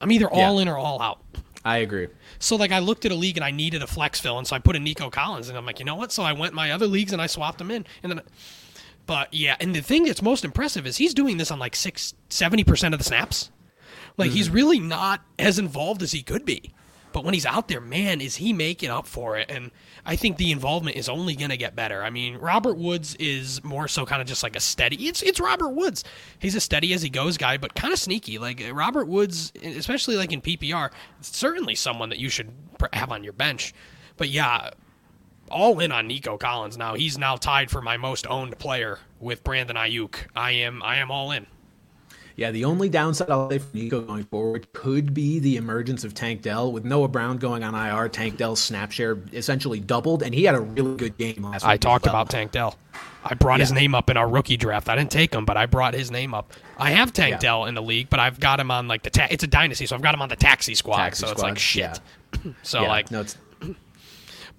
[SPEAKER 2] I'm either all
[SPEAKER 1] Yeah.
[SPEAKER 2] in or all out.
[SPEAKER 1] I agree.
[SPEAKER 2] So like I looked at a league and I needed a flex fill, and so I put in Nico Collins, and I'm like, you know what? So I went my other leagues and I swapped him in, and then. But yeah, and the thing that's most impressive is he's doing this on like six, 70 percent of the snaps. Like he's mm-hmm. really not as involved as he could be. But when he's out there, man, is he making up for it? And I think the involvement is only going to get better. I mean, Robert Woods is more so kind of just like a steady. It's it's Robert Woods. He's a steady as he goes guy, but kind of sneaky. Like Robert Woods, especially like in PPR, certainly someone that you should have on your bench. But yeah, all in on Nico Collins now. He's now tied for my most owned player with Brandon Aiyuk. I am I am all in.
[SPEAKER 1] Yeah, the only downside I'll say for Nico going forward could be the emergence of Tank Dell. With Noah Brown going on IR, Tank Dell's snap share essentially doubled, and he had a really good game last week.
[SPEAKER 2] I talked
[SPEAKER 1] well.
[SPEAKER 2] about Tank Dell. I brought his name up in our rookie draft. I didn't take him, but I brought his name up. I have Tank
[SPEAKER 1] Yeah.
[SPEAKER 2] Dell in the league, but I've got him on like the ta- it's a dynasty, so I've got him on the taxi squad.
[SPEAKER 1] Taxi
[SPEAKER 2] so it's like shit. [CLEARS THROAT] so
[SPEAKER 1] Yeah,
[SPEAKER 2] like,
[SPEAKER 1] no, it's,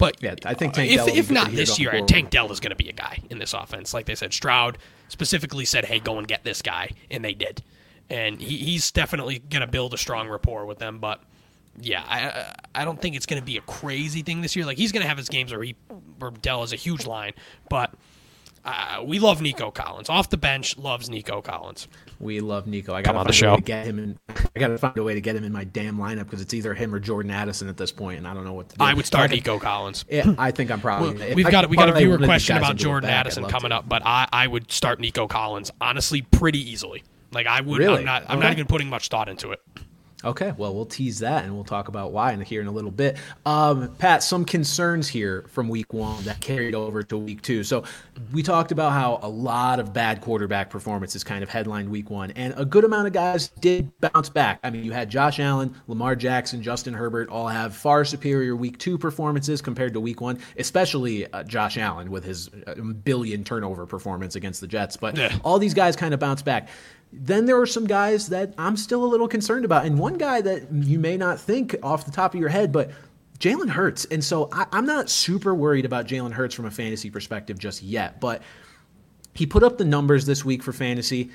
[SPEAKER 2] but
[SPEAKER 1] Yeah, I think uh, Tank
[SPEAKER 2] if
[SPEAKER 1] Dell
[SPEAKER 2] if not this year,
[SPEAKER 1] forward.
[SPEAKER 2] Tank Dell is going to be a guy in this offense. Like they said, Stroud specifically said, "Hey, go and get this guy," and they did. And he, he's definitely going to build a strong rapport with them. But yeah, I I don't think it's going to be a crazy thing this year. Like he's going to have his games where he where Dell is a huge line, but. Uh, we love Nico Collins. Off the bench, loves Nico Collins.
[SPEAKER 1] we love Nico. I gotta
[SPEAKER 2] on
[SPEAKER 1] find
[SPEAKER 2] the
[SPEAKER 1] a way
[SPEAKER 2] show.
[SPEAKER 1] to get him in. I gotta find a way to get him in my damn lineup because it's either him or Jordan Addison at this point, and I don't know what to do.
[SPEAKER 2] I would start
[SPEAKER 1] Like,
[SPEAKER 2] Nico Collins.
[SPEAKER 1] Yeah, I think I'm probably.
[SPEAKER 2] Well,
[SPEAKER 1] if
[SPEAKER 2] we've
[SPEAKER 1] I
[SPEAKER 2] got
[SPEAKER 1] could
[SPEAKER 2] we got a viewer
[SPEAKER 1] one of these
[SPEAKER 2] question about Jordan
[SPEAKER 1] bag, I'd
[SPEAKER 2] Addison coming
[SPEAKER 1] to.
[SPEAKER 2] up, but I, I would start Nico Collins honestly pretty easily. Like I would.
[SPEAKER 1] Really?
[SPEAKER 2] I'm not. I'm not even putting much thought into it.
[SPEAKER 1] Okay, well, we'll tease that and we'll talk about why in here in a little bit. Um, Pat, some concerns here from week one that carried over to week two. So we talked about how a lot of bad quarterback performances kind of headlined week one, and a good amount of guys did bounce back. I mean, you had Josh Allen, Lamar Jackson, Justin Herbert all have far superior week two performances compared to week one, especially uh, Josh Allen with his uh, billion turnover performance against the Jets. But
[SPEAKER 2] Yeah.
[SPEAKER 1] all these guys kind of bounced back. Then there are some guys that I'm still a little concerned about. And one guy that you may not think off the top of your head, but Jalen Hurts. And so I, I'm not super worried about Jalen Hurts from a fantasy perspective just yet, but he put up the numbers this week for fantasy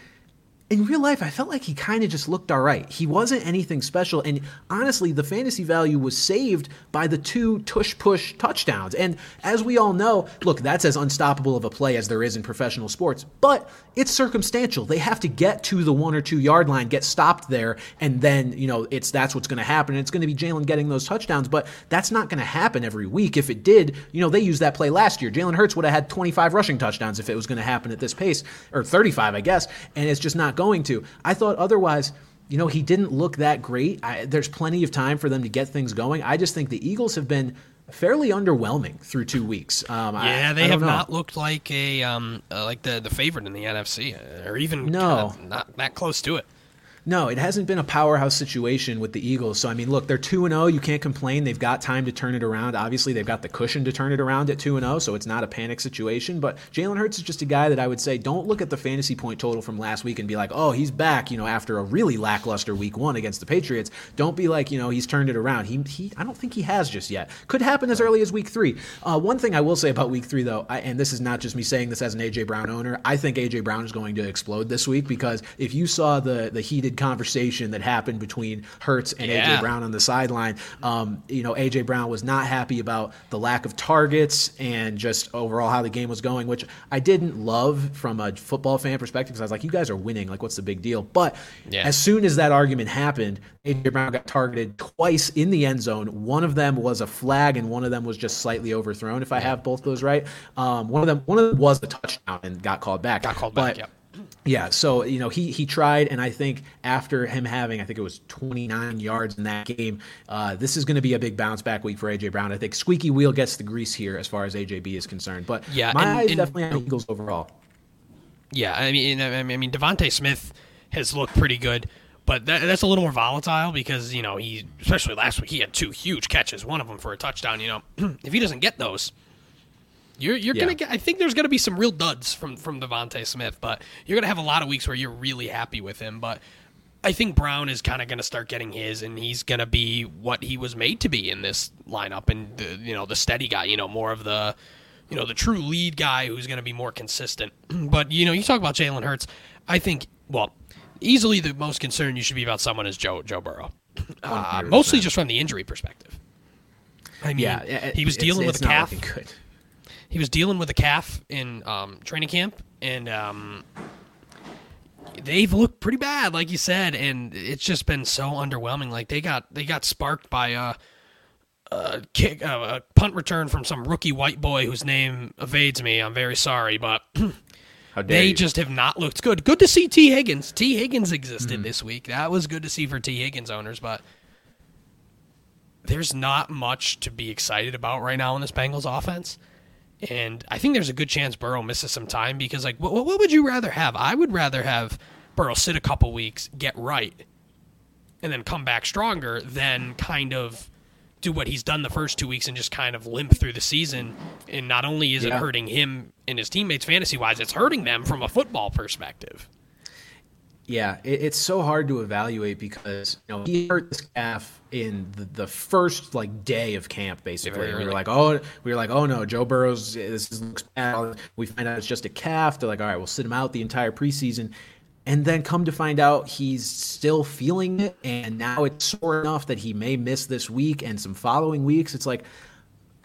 [SPEAKER 1] in real life, I felt like he kind of just looked all right. He wasn't anything special. And honestly, the fantasy value was saved by the two tush push touchdowns. And as we all know, look, that's as unstoppable of a play as there is in professional sports, but it's circumstantial. They have to get to the one or two yard line, get stopped there, and then, you know, it's that's what's going to happen. And it's going to be Jalen getting those touchdowns, but that's not going to happen every week. If it did, you know, they used that play last year. Jalen Hurts would have had 25 rushing touchdowns if it was going to happen at this pace, or 35, I guess. And it's just not going to. I thought otherwise, you know, he didn't look that great. I, there's plenty of time for them to get things going. I just think the Eagles have been fairly underwhelming through two weeks.
[SPEAKER 2] Um, yeah, I, they I have know. not looked like a um, uh, like the the favorite in the NFC, or even no, not that close to it.
[SPEAKER 1] No, it hasn't been a powerhouse situation with the Eagles. So I mean, look, they're 2 and 0, you can't complain. They've got time to turn it around. Obviously, they've got the cushion to turn it around at 2 and 0, so it's not a panic situation, but Jalen Hurts is just a guy that I would say don't look at the fantasy point total from last week and be like, "Oh, he's back," you know, after a really lackluster week 1 against the Patriots. Don't be like, you know, he's turned it around. He he I don't think he has just yet. Could happen as early as week 3. Uh, one thing I will say about week 3 though, I, and this is not just me saying this as an AJ Brown owner, I think AJ Brown is going to explode this week because if you saw the the heated conversation that happened between Hurts and yeah. AJ Brown on the sideline. Um, you know, AJ Brown was not happy about the lack of targets and just overall how the game was going, which I didn't love from a football fan perspective because I was like, you guys are winning. Like, what's the big deal? But yeah. as soon as that argument happened, AJ Brown got targeted twice in the end zone. One of them was a flag, and one of them was just slightly overthrown. If I have both those right, um, one of them one of them was a touchdown and got called back.
[SPEAKER 2] Got called but, back. Yep
[SPEAKER 1] yeah, so you know he he tried, and I think after him having I think it was 29 yards in that game, uh, this is going to be a big bounce back week for AJ Brown. I think squeaky wheel gets the grease here as far as AJB is concerned. But yeah, my and, eyes and, definitely on Eagles overall.
[SPEAKER 2] Yeah, I mean, I mean, DeVonta Smith has looked pretty good, but that, that's a little more volatile because you know he, especially last week, he had two huge catches, one of them for a touchdown. You know, [CLEARS THROAT] if he doesn't get those you're you're yeah. gonna get. I think there's gonna be some real duds from from DeVonta Smith, but you're gonna have a lot of weeks where you're really happy with him. But I think Brown is kind of gonna start getting his, and he's gonna be what he was made to be in this lineup, and the, you know the steady guy. You know more of the you know the true lead guy who's gonna be more consistent. [CLEARS THROAT] but you know you talk about Jalen Hurts. I think well easily the most concerned you should be about someone is Joe Joe Burrow. [CLEARS THROAT] Uh, mostly just from the injury perspective. I mean, yeah, he was dealing it's, it's with a calf he was dealing with a calf in um, training camp, and um, they've looked pretty bad, like you said, and it's just been so underwhelming. Like they got they got sparked by a, a kick, a punt return from some rookie white boy whose name evades me. I'm very sorry, but. [CLEARS THROAT] they you. just have not looked good. Good to see Tee Higgins. Tee Higgins existed mm-hmm. this week. That was good to see for Tee Higgins owners, but there's not much to be excited about right now in this Bengals offense. And I think there's a good chance Burrow misses some time because, like, what, what would you rather have? I would rather have Burrow sit a couple weeks, get right, and then come back stronger than kind of do what he's done the first two weeks and just kind of limp through the season. And not only is yeah. it hurting him and his teammates fantasy wise, it's hurting them from a football perspective.
[SPEAKER 1] Yeah, it, it's so hard to evaluate because you know he hurt this calf in the, the first like day of camp. Basically, we were like, oh, we were like, oh no, Joe Burrow's this looks bad. We find out it's just a calf. They're like, all right, we'll sit him out the entire preseason, and then come to find out he's still feeling it, and now it's sore enough that he may miss this week and some following weeks. It's like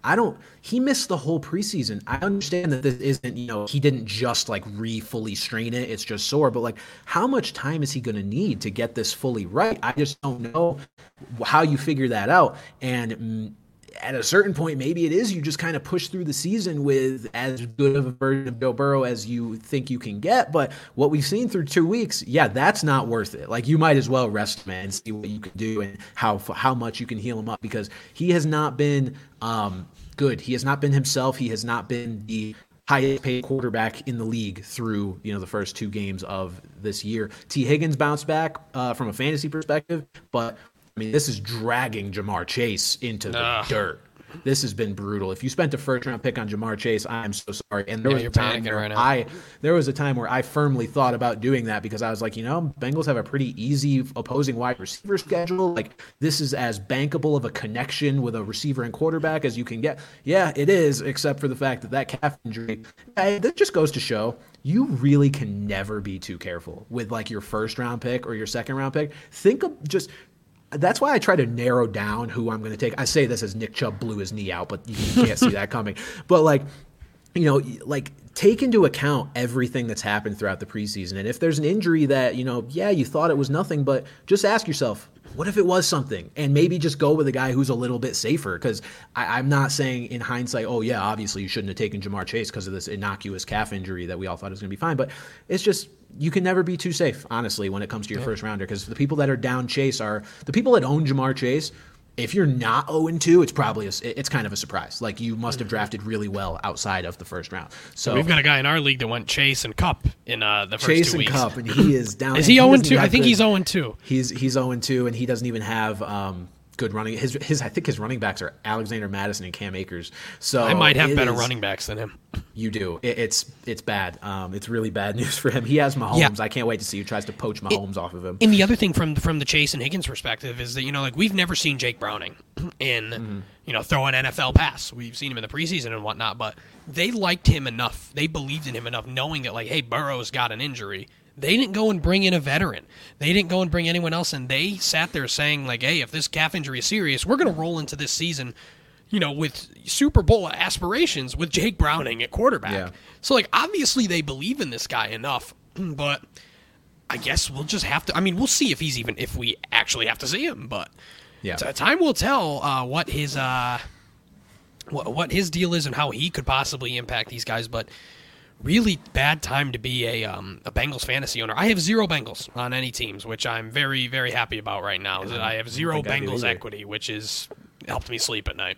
[SPEAKER 1] I don't. He missed the whole preseason. I understand that this isn't. You know, he didn't just like re fully strain it. It's just sore. But like, how much time is he going to need to get this fully right? I just don't know how you figure that out. And mm, at a certain point, maybe it is you just kind of push through the season with as good of a version of Joe Burrow as you think you can get. But what we've seen through two weeks, yeah, that's not worth it. Like you might as well rest him and see what you can do and how how much you can heal him up because he has not been um, good. He has not been himself. He has not been the highest paid quarterback in the league through you know the first two games of this year. Tee Higgins bounced back uh, from a fantasy perspective, but I mean, this is dragging Ja'Marr Chase into the dirt. this has been brutal. If you spent a first round pick on Ja'Marr Chase, I am so sorry. And there
[SPEAKER 2] Yeah,
[SPEAKER 1] was a time where
[SPEAKER 2] right.
[SPEAKER 1] I there was a time where I firmly thought about doing that because I was like, you know, Bengals have a pretty easy opposing wide receiver schedule. Like this is as bankable of a connection with a receiver and quarterback as you can get. Yeah, it is, except for the fact that that calf injury. eh, That just goes to show you really can never be too careful with like your first round pick or your second round pick. Think of just that's why I try to narrow down who I'm going to take. I say this as Nick Chubb blew his knee out, but you can't see that coming. [LAUGHS] But like, you know, like take into account everything that's happened throughout the preseason. And if there's an injury that, you know, yeah, you thought it was nothing, but just ask yourself, what if it was something? And maybe just go with a guy who's a little bit safer. Because I'm not saying in hindsight, oh, yeah, obviously you shouldn't have taken Ja'Marr Chase because of this innocuous calf injury that we all thought was going to be fine. But it's just, you can never be too safe, honestly, when it comes to your first rounder. Because the people that are down Chase are the people that own Ja'Marr Chase. If you're not 0 2, it's probably a, it's kind of a surprise. Like you must have drafted really well outside of the first round. So
[SPEAKER 2] We've got a guy in our league that went Chase and Kupp in uh, the first
[SPEAKER 1] Chase
[SPEAKER 2] two
[SPEAKER 1] and
[SPEAKER 2] weeks.
[SPEAKER 1] Kupp, and he is down.
[SPEAKER 2] Is he 0 2? I think he's 0 2.
[SPEAKER 1] He's he's 0 2, and he doesn't even have um, good running. His his I think his running backs are Alexander Mattison and Cam Akers. So
[SPEAKER 2] I might have better
[SPEAKER 1] is-
[SPEAKER 2] running backs than him.
[SPEAKER 1] You do. It, it's it's bad. Um, it's really bad [LAUGHS] news for him. He has Mahomes.
[SPEAKER 2] Yeah.
[SPEAKER 1] I can't wait to see who tries to poach Mahomes off of him.
[SPEAKER 2] And the other thing from from the Chase and Higgins perspective is that you know like we've never seen Jake Browning [CLEARS THROAT] in
[SPEAKER 1] Mm-hmm.
[SPEAKER 2] you know throw an NFL pass. We've seen him in the preseason and whatnot, but they liked him enough. They believed in him enough, knowing that like hey Burrow's got an injury. They didn't go and bring in a veteran. They didn't go and bring anyone else, and they sat there saying like hey if this calf injury is serious, we're going to roll into this season. You know, with Super Bowl aspirations with Jake Browning at quarterback.
[SPEAKER 1] Yeah.
[SPEAKER 2] So, like, obviously they believe in this guy enough, [CLEARS THROAT] but I guess we'll just have to. I mean, we'll see if he's even if we actually have to see him. But
[SPEAKER 1] Yeah.
[SPEAKER 2] t- time will tell uh, what his uh, what what his deal is and how he could possibly impact these guys. But really bad time to be a um, a Bengals fantasy owner. I have zero Bengals on any teams, which I'm very very happy about right now. Is that I have zero
[SPEAKER 1] I
[SPEAKER 2] Bengals equity, which is helped me sleep at night.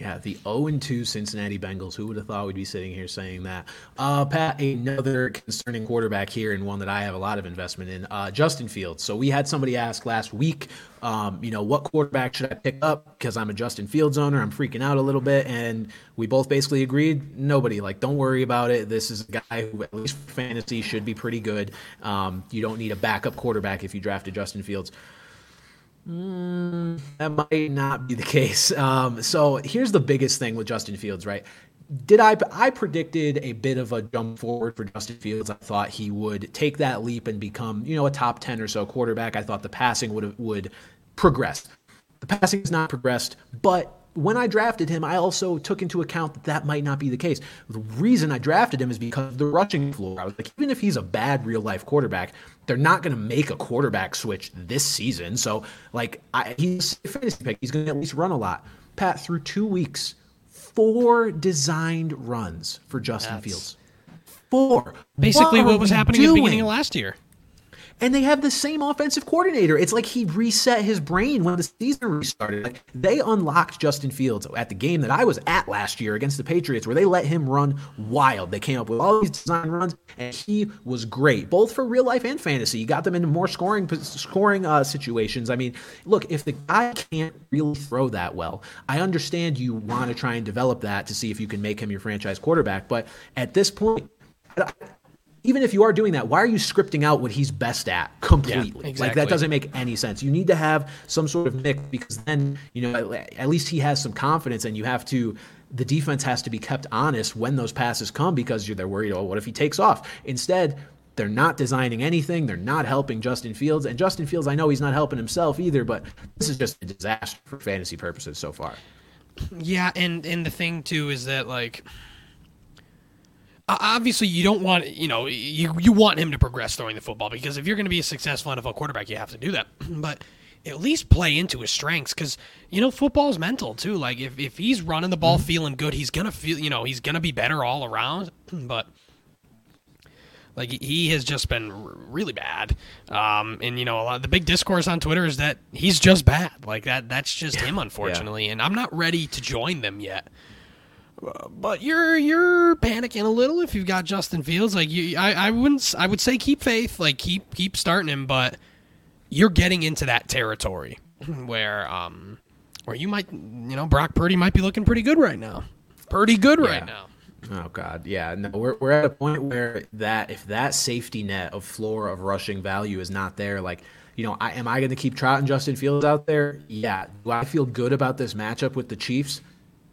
[SPEAKER 1] Yeah, the 0 2 Cincinnati Bengals. Who would have thought we'd be sitting here saying that? Uh, Pat, another concerning quarterback here, and one that I have a lot of investment in, uh, Justin Fields. So we had somebody ask last week, um, you know, what quarterback should I pick up? Because I'm a Justin Fields owner. I'm freaking out a little bit. And we both basically agreed nobody. Like, don't worry about it. This is a guy who, at least for fantasy, should be pretty good. Um, you don't need a backup quarterback if you drafted Justin Fields. That might not be the case. Um, so here's the biggest thing with Justin Fields, right? Did I? I predicted a bit of a jump forward for Justin Fields. I thought he would take that leap and become, you know, a top ten or so quarterback. I thought the passing would would progress. The passing has not progressed, but when I drafted him, I also took into account that that might not be the case. The reason I drafted him is because of the rushing floor. I was like, even if he's a bad real life quarterback, they're not going to make a quarterback switch this season. So, like, I, he's a fantasy pick. He's going to at least run a lot. Pat, through two weeks, four designed runs for Justin
[SPEAKER 2] That's-
[SPEAKER 1] Fields. Four.
[SPEAKER 2] Basically,
[SPEAKER 1] are
[SPEAKER 2] what was happening at the beginning of last year.
[SPEAKER 1] And they have the same offensive coordinator. It's like he reset his brain when the season restarted. Like they unlocked Justin Fields at the game that I was at last year against the Patriots, where they let him run wild. They came up with all these design runs, and he was great, both for real life and fantasy. You got them into more scoring scoring uh, situations. I mean, look, if the guy can't really throw that well, I understand you want to try and develop that to see if you can make him your franchise quarterback. But at this point, even if you are doing that, why are you scripting out what he's best at completely? Like
[SPEAKER 2] exactly.
[SPEAKER 1] that doesn't make any sense. You need to have some sort of mix because then, you know, at at least he has some confidence and you have to the defense has to be kept honest when those passes come because you're they're worried, oh, what if he takes off? Instead, they're not designing anything. They're not helping Justin Fields. And Justin Fields, I know he's not helping himself either, but this is just a disaster for fantasy purposes so far.
[SPEAKER 2] Yeah, and and the thing too is that like obviously you don't want you know you you want him to progress throwing the football because if you're going to be a successful NFL quarterback you have to do that. [CLEARS THROAT] But at least play into his strengths because you know football's mental too. Like if if he's running the ball feeling good, he's gonna feel you know he's gonna be better all around. [CLEARS THROAT] But like he has just been r- really bad. Um, and you know, a lot the big discourse on Twitter is that he's just bad. Like that, that's just him, unfortunately. And I'm not ready to join them yet. Uh, But you're you're panicking a little if you've got Justin Fields. Like you, I, I wouldn't. s- I would say keep faith. Like keep keep starting him. But you're getting into that territory [LAUGHS] where um or you might, you know, Brock Purdy might be looking pretty good right now. Pretty good right now.
[SPEAKER 1] Oh God, yeah. No, we're we're at a point where that if that safety net of floor of rushing value is not there, like you know, I, am I going to keep trotting Justin Fields out there? Yeah. Do I feel good about this matchup with the Chiefs?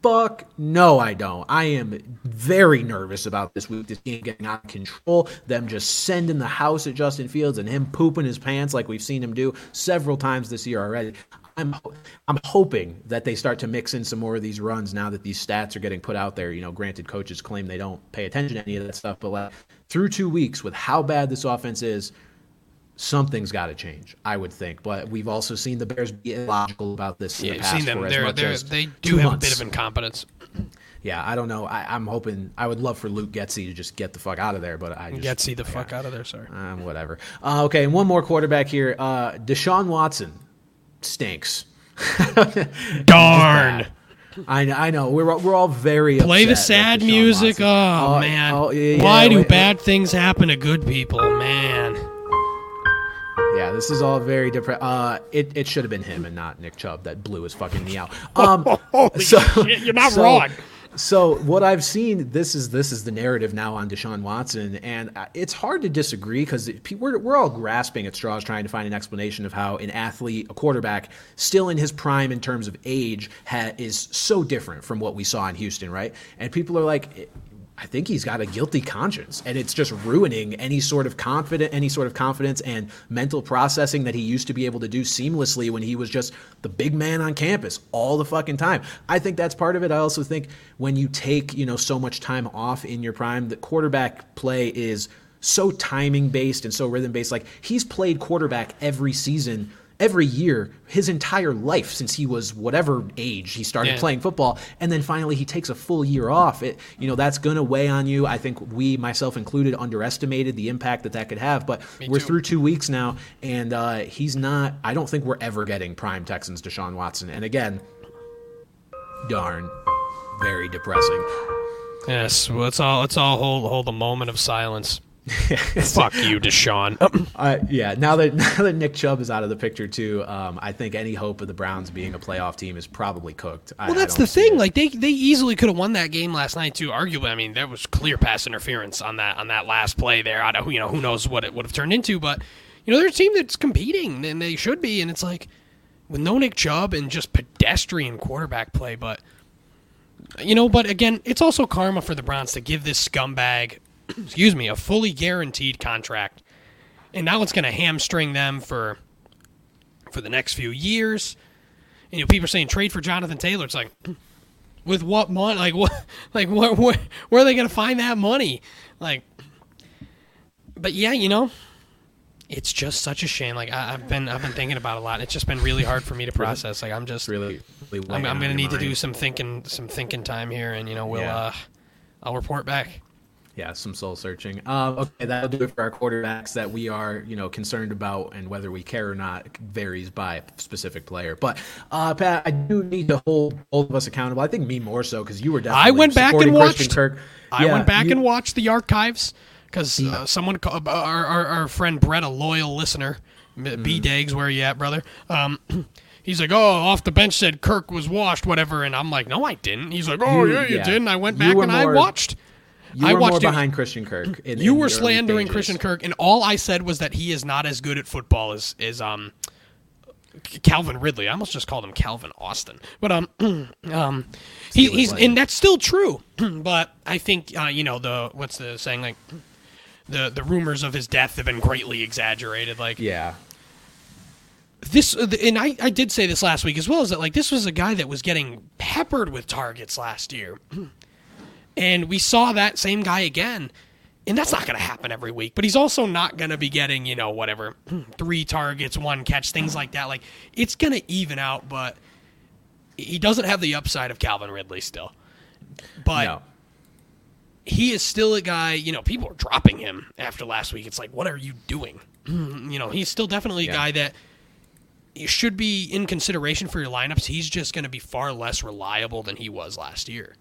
[SPEAKER 1] Fuck no, I don't. I am very nervous about this week. This game getting out of control. Them just sending the house at Justin Fields and him pooping his pants like we've seen him do several times this year already. I'm I'm hoping that they start to mix in some more of these runs now that these stats are getting put out there. You know, granted, coaches claim they don't pay attention to any of that stuff, but like, through two weeks with how bad this offense is, something's got to change. I would think, but we've also seen the Bears be illogical about this.
[SPEAKER 2] Yeah,
[SPEAKER 1] in the past
[SPEAKER 2] seen them.
[SPEAKER 1] for
[SPEAKER 2] They're,
[SPEAKER 1] much
[SPEAKER 2] they're,
[SPEAKER 1] as
[SPEAKER 2] they do
[SPEAKER 1] two
[SPEAKER 2] have
[SPEAKER 1] months.
[SPEAKER 2] a bit of incompetence.
[SPEAKER 1] Yeah, I don't know. I, I'm hoping. I would love for Luke Getsy to just get the fuck out of there, but I just
[SPEAKER 2] Get see the fuck out of there, sorry.
[SPEAKER 1] um, whatever. Uh, okay, and one more quarterback here. Uh, Deshaun Watson stinks. [LAUGHS]
[SPEAKER 2] Darn.
[SPEAKER 1] I, I know we're all- we're all very
[SPEAKER 2] Play the sad music.
[SPEAKER 1] Watson-
[SPEAKER 2] Oh, man.
[SPEAKER 1] oh, yeah, yeah,
[SPEAKER 2] Why do
[SPEAKER 1] wait,
[SPEAKER 2] bad things happen to good people, man?
[SPEAKER 1] Yeah, this is all very different. Uh, it it should have been him and not Nick Chubb that blew his fucking knee out. [LAUGHS] Um, so-
[SPEAKER 2] shit, you're not
[SPEAKER 1] so-
[SPEAKER 2] wrong.
[SPEAKER 1] So what I've seen, this is this is the narrative now on Deshaun Watson, and uh, it's hard to disagree because we're we're all grasping at straws trying to find an explanation of how an athlete, a quarterback, still in his prime in terms of age, ha- is so different from what we saw in Houston, right? And people are like. I think he's got a guilty conscience, and it's just ruining any sort of confident, any sort of confidence and mental processing that he used to be able to do seamlessly when he was just the big man on campus all the fucking time. I think that's part of it. I also think when you take you know so much time off in your prime, the quarterback play is so timing based and so rhythm based. Like he's played quarterback every season every year his entire life since he was whatever age he started
[SPEAKER 2] Yeah.
[SPEAKER 1] playing football and then finally he takes a full year off it you know that's going to weigh on you i think we myself included underestimated the impact that that could have but we're
[SPEAKER 2] too.
[SPEAKER 1] through two weeks now and uh, he's not i don't think we're ever getting prime texans deshaun watson and again darn very depressing
[SPEAKER 2] Yes, well, let's all let's all hold hold a moment of silence. [LAUGHS] Fuck you, Deshaun. [CLEARS THROAT]
[SPEAKER 1] Uh, yeah, now that [LAUGHS] now that Nick Chubb is out of the picture too, um, I think any hope of the Browns being a playoff team is probably cooked.
[SPEAKER 2] Well,
[SPEAKER 1] I
[SPEAKER 2] that's
[SPEAKER 1] don't
[SPEAKER 2] the thing.
[SPEAKER 1] it.
[SPEAKER 2] Like they they easily could have won that game last night too. Arguably, I mean, there was clear pass interference on that on that last play there. I don't, you know, who knows what it would have turned into, but you know, they're a team that's competing and they should be. And it's like with no Nick Chubb and just pedestrian quarterback play, but you know, but again, it's also karma for the Browns to give this scumbag, excuse me, a fully guaranteed contract, and now it's going to hamstring them for for the next few years. And, you know, people are saying trade for Jonathan Taylor. It's like, [CLEARS THROAT] with what money? Like what? [LAUGHS] Like where? Where, where are they going to find that money? Like, but yeah, you know, it's just such a shame. Like I, I've been I've been thinking about it a lot. It's just been really hard for me to process. Like I'm just
[SPEAKER 1] really, really
[SPEAKER 2] I'm, I'm going to need to do some thinking some thinking time here, and you know we'll
[SPEAKER 1] Yeah.
[SPEAKER 2] uh, I'll report back.
[SPEAKER 1] Yeah, some soul searching. Um, okay, that'll do it for our quarterbacks that we are, you know, concerned about, and whether we care or not varies by specific player. But uh, Pat, I do need to hold both of us accountable. I think me more so because you were definitely
[SPEAKER 2] I went back and watched-
[SPEAKER 1] Kirk.
[SPEAKER 2] I
[SPEAKER 1] Yeah,
[SPEAKER 2] went back
[SPEAKER 1] you-
[SPEAKER 2] and watched the archives because uh, someone, uh, our, our our friend Brett, a loyal listener,
[SPEAKER 1] Mm-hmm.
[SPEAKER 2] B Dags, where you at, brother? Um, [CLEARS THROAT] he's like, oh, off the bench said Kirk was washed, whatever, and I'm like, no, I didn't. He's like, oh yeah, you
[SPEAKER 1] yeah.
[SPEAKER 2] did, and I went back and I watched.
[SPEAKER 1] You
[SPEAKER 2] I
[SPEAKER 1] were
[SPEAKER 2] watched
[SPEAKER 1] more
[SPEAKER 2] it-
[SPEAKER 1] behind Christian Kirk. In,
[SPEAKER 2] You
[SPEAKER 1] in
[SPEAKER 2] were slandering. Christian Kirk, and all I said was that he is not as good at football as is um Calvin Ridley. I almost just called him Calvin Austin, but um [CLEARS THROAT] um he, he's and that's still true. [CLEARS THROAT] but I think uh, you know the what's the saying like the the rumors of his death have been greatly exaggerated. Like
[SPEAKER 1] Yeah,
[SPEAKER 2] this, uh, and I I did say this last week as well. Is that like this was a guy that was getting peppered with targets last year, [CLEARS THROAT] and we saw that same guy again. And that's not going to happen every week, but he's also not going to be getting, you know, whatever, [CLEARS THROAT] three targets, one catch, things like that. Like, it's going to even out, but he doesn't have the upside of Calvin Ridley still. But
[SPEAKER 1] no.
[SPEAKER 2] he is still a guy, you know, people are dropping him after last week. It's like, what are you doing? [CLEARS THROAT] you know, he's still definitely a
[SPEAKER 1] Yeah.
[SPEAKER 2] guy that you should be in consideration for your lineups. He's just going to be far less reliable than he was last year.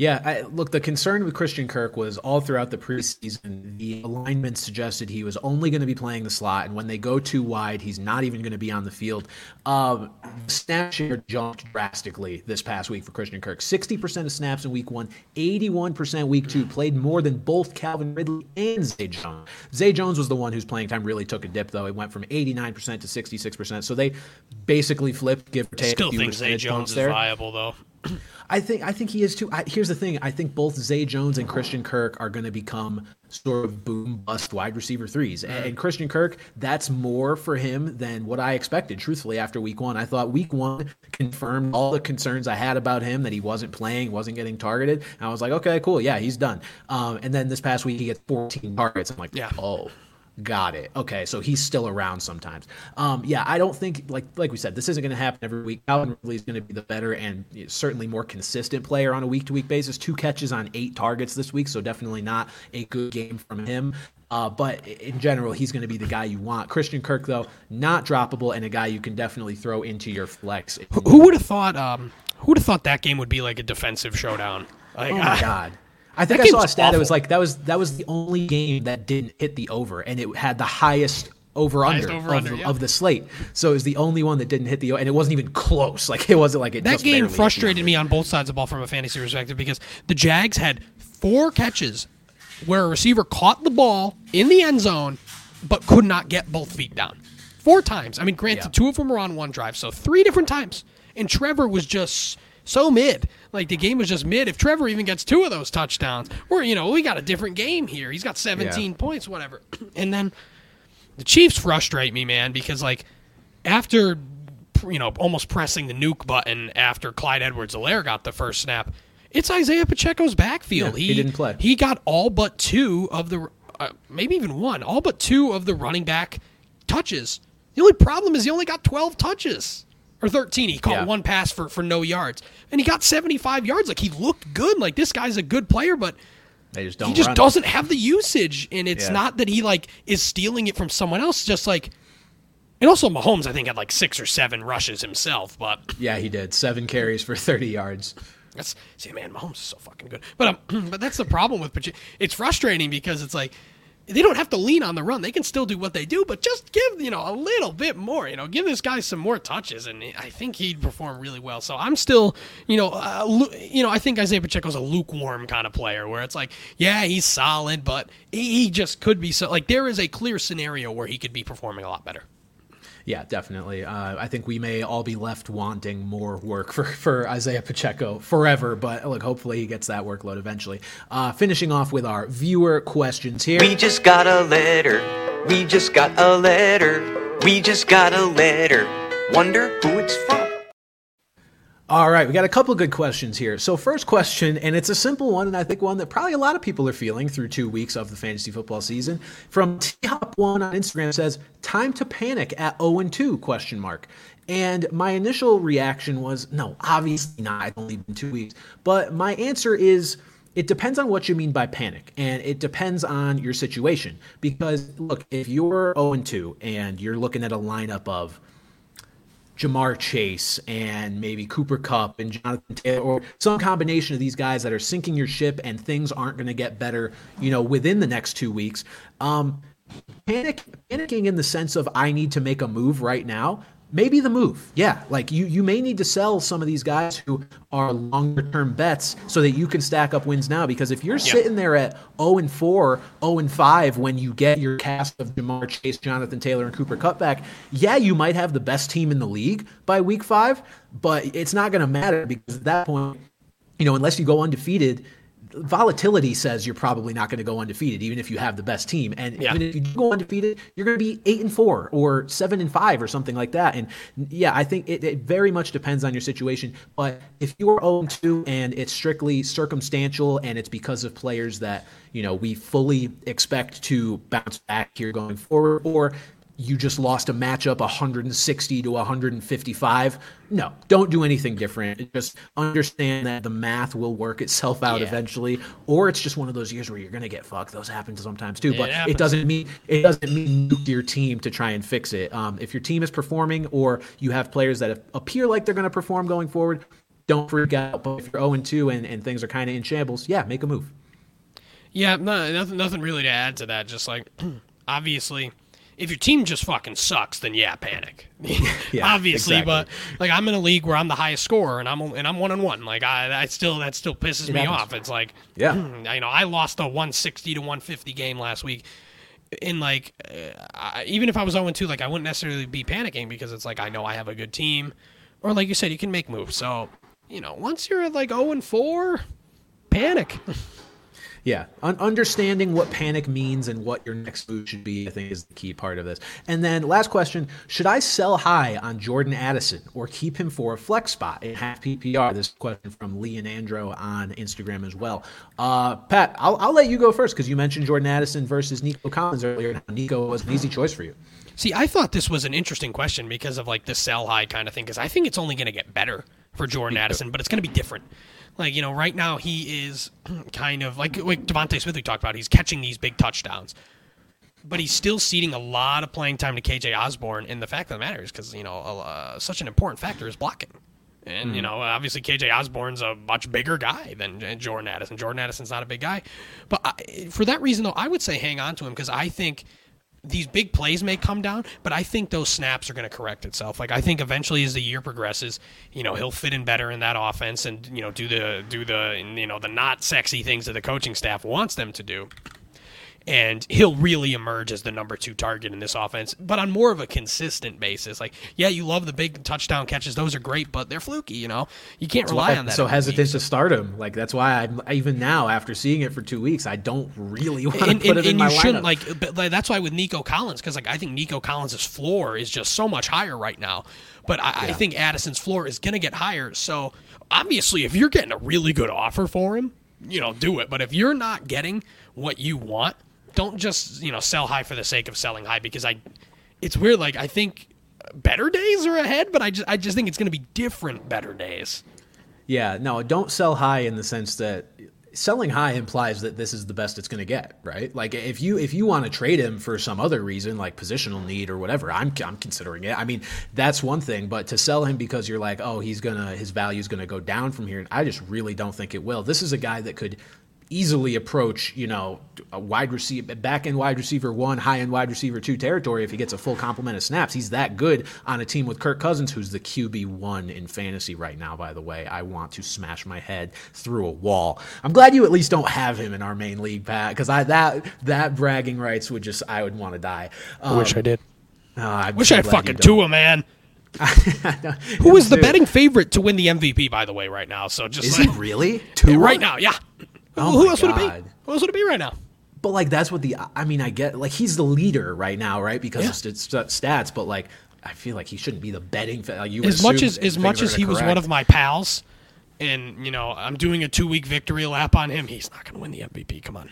[SPEAKER 1] Yeah, I, look, the concern with Christian Kirk was all throughout the preseason. The alignment suggested he was only going to be playing the slot, and when they go too wide, he's not even going to be on the field. Um, snap share jumped drastically this past week for Christian Kirk. 60% of snaps in week one, 81% week two, played more than both Calvin Ridley and Zay Jones. Zay Jones was the one whose playing time really took a dip, though. It went from 89% to 66%. So they basically flipped, give or take.
[SPEAKER 2] Still think Zay Jones is
[SPEAKER 1] there.
[SPEAKER 2] viable, though.
[SPEAKER 1] I think I think he is too. I, here's the thing: I think both Zay Jones and Christian Kirk are going to become sort of boom bust wide receiver threes. And, and, Christian Kirk, that's more for him than what I expected. Truthfully, after week one, I thought week one confirmed all the concerns I had about him that he wasn't playing, wasn't getting targeted. And I was like, okay, cool, yeah, he's done. Um, and then this past week, he gets 14 targets. I'm like, yeah. oh Got it. Okay, so he's still around sometimes. Um, yeah, I don't think like like we said, this isn't going to happen every week. Calvin Ridley is going to be the better and certainly more consistent player on a week to week basis. Two catches on eight targets this week, so definitely not a good game from him. Uh, but in general, he's going to be the guy you want. Christian Kirk, though, not droppable and a guy you can definitely throw into your flex.
[SPEAKER 2] Who, who would have thought? Um, who would have thought that game would be like a defensive showdown? Like,
[SPEAKER 1] oh my uh, god! I think I saw a stat awful. that was like that was that was the only game that didn't hit the over, and it had the highest over under, of, yeah. of, the slate. So it was the only one that didn't hit the over. and it wasn't even close. Like it wasn't like it.
[SPEAKER 2] That game frustrated me on both sides of the ball from a fantasy perspective because the Jags had four catches where a receiver caught the ball in the end zone but could not get both feet down. Four times. I mean, granted, yeah. two of them were on one drive, so three different times. And Trevor was just so mid. Like the game was just mid. If Trevor even gets two of those touchdowns, we're you know we got a different game here. He's got 17 yeah. points, whatever. [CLEARS THROAT] And then the Chiefs frustrate me, man, because like after you know almost pressing the nuke button after Clyde Edwards-Helaire got the first snap, it's Isaiah Pacheco's backfield.
[SPEAKER 1] Yeah, he, he, didn't play.
[SPEAKER 2] He got all but two of the uh, maybe even one, all but two of the running back touches. The only problem is he only got 12 touches or 13. He caught yeah. one pass for, for no yards, and he got 75 yards. Like he looked good. Like this guy's a good player, but
[SPEAKER 1] just
[SPEAKER 2] he just doesn't have the usage. And it's yeah. not that he like is stealing it from someone else. Just like, and also Mahomes, I think had like six or seven rushes himself. But
[SPEAKER 1] yeah, he did seven carries for 30 yards.
[SPEAKER 2] That's see, man, Mahomes is so fucking good. But um, [CLEARS THROAT] but that's the problem with Pacheco. It's frustrating because it's like they don't have to lean on the run. They can still do what they do, but just give you know a little bit more. You know, give this guy some more touches, and I think he'd perform really well. So I'm still, you know, uh, you know, I think Isaiah Pacheco's a lukewarm kind of player where it's like, yeah, he's solid, but he just could be so. Like there is a clear scenario where he could be performing a lot better.
[SPEAKER 1] Yeah, definitely. Uh, I think we may all be left wanting more work for, [LAUGHS] for Isaiah Pacheco forever, but look, hopefully he gets that workload eventually. Uh, finishing off with our viewer questions here.
[SPEAKER 3] We just got a letter. We just got a letter. We just got a letter. Wonder who it's from.
[SPEAKER 1] All right, we got a couple good questions here. So, first question, and it's a simple one, and I think one that probably a lot of people are feeling through two weeks of the fantasy football season. From T Hop One on Instagram says, "Time to panic at 0 and 2?" Question mark. And my initial reaction was, no, obviously not. It's only been two weeks. But my answer is, it depends on what you mean by panic, and it depends on your situation. Because look, if you're 0 and 2 and you're looking at a lineup of Ja'Marr Chase and maybe Cooper Kupp and Jonathan Taylor or some combination of these guys that are sinking your ship and things aren't going to get better, you know, within the next two weeks. Um, panic, panicking in the sense of I need to make a move right now maybe the move. Yeah, like you you may need to sell some of these guys who are longer term bets so that you can stack up wins now because if you're yep. sitting there at 0 and 4, 0 and 5 when you get your cast of Ja'Marr Chase, Jonathan Taylor and Cooper Cutback, yeah, you might have the best team in the league by week 5, but it's not going to matter because at that point, you know, unless you go undefeated, volatility says you're probably not going to go undefeated, even if you have the best team. And yeah. even if you go undefeated, you're going to be eight and four or seven and five or something like that. And yeah, I think it, it very much depends on your situation. But if you are 0 2 and it's strictly circumstantial and it's because of players that you know we fully expect to bounce back here going forward, or you just lost a matchup 160 to 155. No, don't do anything different. Just understand that the math will work itself out yeah. eventually, or it's just one of those years where you're going to get fucked. Those happen sometimes too, but it, it doesn't mean it doesn't mean nuke your team to try and fix it. Um, if your team is performing, or you have players that appear like they're going to perform going forward, don't freak out. But if you're 0 2 and, and things are kind of in shambles, yeah, make a move.
[SPEAKER 2] Yeah, no, nothing, nothing really to add to that. Just like, [CLEARS THROAT] obviously, if your team just fucking sucks, then yeah, panic. [LAUGHS]
[SPEAKER 1] Yeah,
[SPEAKER 2] obviously,
[SPEAKER 1] exactly.
[SPEAKER 2] but like I'm in a league where I'm the highest scorer and I'm and I'm one on one. Like I, I still that still pisses
[SPEAKER 1] It
[SPEAKER 2] me
[SPEAKER 1] happens.
[SPEAKER 2] off. It's like,
[SPEAKER 1] Yeah. [CLEARS THROAT]
[SPEAKER 2] you know, I lost a 160 to 150 game last week. In like, uh, I, even if I was 0 2, like I wouldn't necessarily be panicking because it's like I know I have a good team, or like you said, you can make moves. So, you know, once you're at like 0 4, panic. [LAUGHS]
[SPEAKER 1] Yeah, Un- understanding what panic means and what your next move should be, I think, is the key part of this. And then, last question: Should I sell high on Jordan Addison or keep him for a flex spot in half PPR? This question from Lee and Andro on Instagram as well. Uh, Pat, I'll, I'll let you go first because you mentioned Jordan Addison versus Nico Collins earlier. and Nico was an easy choice for you.
[SPEAKER 2] See, I thought this was an interesting question because of like the sell high kind of thing. Because I think it's only going to get better for Jordan [LAUGHS] Addison, but it's going to be different. Like you know, right now he is [CLEARS THROAT] kind of like like DeVonta Smith we talked about. He's catching these big touchdowns, but he's still ceding a lot of playing time to KJ Osborn. And the fact of the matter is, because you know, uh, such an important factor is blocking. And you know, obviously KJ Osborn's a much bigger guy than Jordan Addison. Jordan Addison's not a big guy, but I, for that reason, though, I would say hang on to him because I think these big plays may come down, but I think those snaps are going to correct itself. Like I think eventually, as the year progresses, you know he'll fit in better in that offense, and you know do the do the you know the not sexy things that the coaching staff wants them to do. And he'll really emerge as the number two target in this offense, but on more of a consistent basis. Like, yeah, you love the big touchdown catches; those are great, but they're fluky. You know, you can't rely on that.
[SPEAKER 1] so hesitant to start him. Like that's why I'm even now after seeing it for two weeks, I don't really want to
[SPEAKER 2] and,
[SPEAKER 1] put
[SPEAKER 2] and,
[SPEAKER 1] it in my lineup.
[SPEAKER 2] shouldn't like, but like, that's why with Nico Collins because like I think Nico Collins' floor is just so much higher right now, but I, I think Addison's floor is gonna get higher. So obviously, if you're getting a really good offer for him, you know, do it. But if you're not getting what you want, don't just you know sell high for the sake of selling high because I, it's weird. Like I think better days are ahead, but I just I just think it's gonna be different better days.
[SPEAKER 1] Yeah, no, don't sell high in the sense that selling high implies that this is the best it's going to get, right? Like if you if you want to trade him for some other reason like positional need or whatever, I'm I'm considering it. I mean, that's one thing, but to sell him because you're like, "Oh, he's going to his value is going to go down from here." And I just really don't think it will. This is a guy that could easily approach, you know, a wide receiver, back end wide receiver one, high end wide receiver two territory if he gets a full complement of snaps. He's that good on a team with Kirk Cousins, who's the QB one in fantasy right now. By the way, I want to smash my head through a wall. I'm glad you at least don't have him in our main league, Pat, because I that that bragging rights would just I would want to die. Um,
[SPEAKER 2] wish I did.
[SPEAKER 1] uh, I'm
[SPEAKER 2] Wish
[SPEAKER 1] so
[SPEAKER 2] I had fucking
[SPEAKER 1] don't.
[SPEAKER 2] Tua, man. [LAUGHS] Who is the betting favorite to win the MVP, by the way, right now? So just
[SPEAKER 1] Is
[SPEAKER 2] like,
[SPEAKER 1] he really?
[SPEAKER 2] Yeah,
[SPEAKER 1] Tua?
[SPEAKER 2] right now, yeah.
[SPEAKER 1] Oh
[SPEAKER 2] Who else would it be?
[SPEAKER 1] God.
[SPEAKER 2] Who else would it be right now?
[SPEAKER 1] But like that's what the I mean I get like he's the leader right now right because
[SPEAKER 2] Yeah.
[SPEAKER 1] of st- st- stats but like I feel like he shouldn't be the betting like you
[SPEAKER 2] As much as as much as he was one of my pals, and you know I'm doing a two week victory lap on him, he's not going to win the MVP. Come on.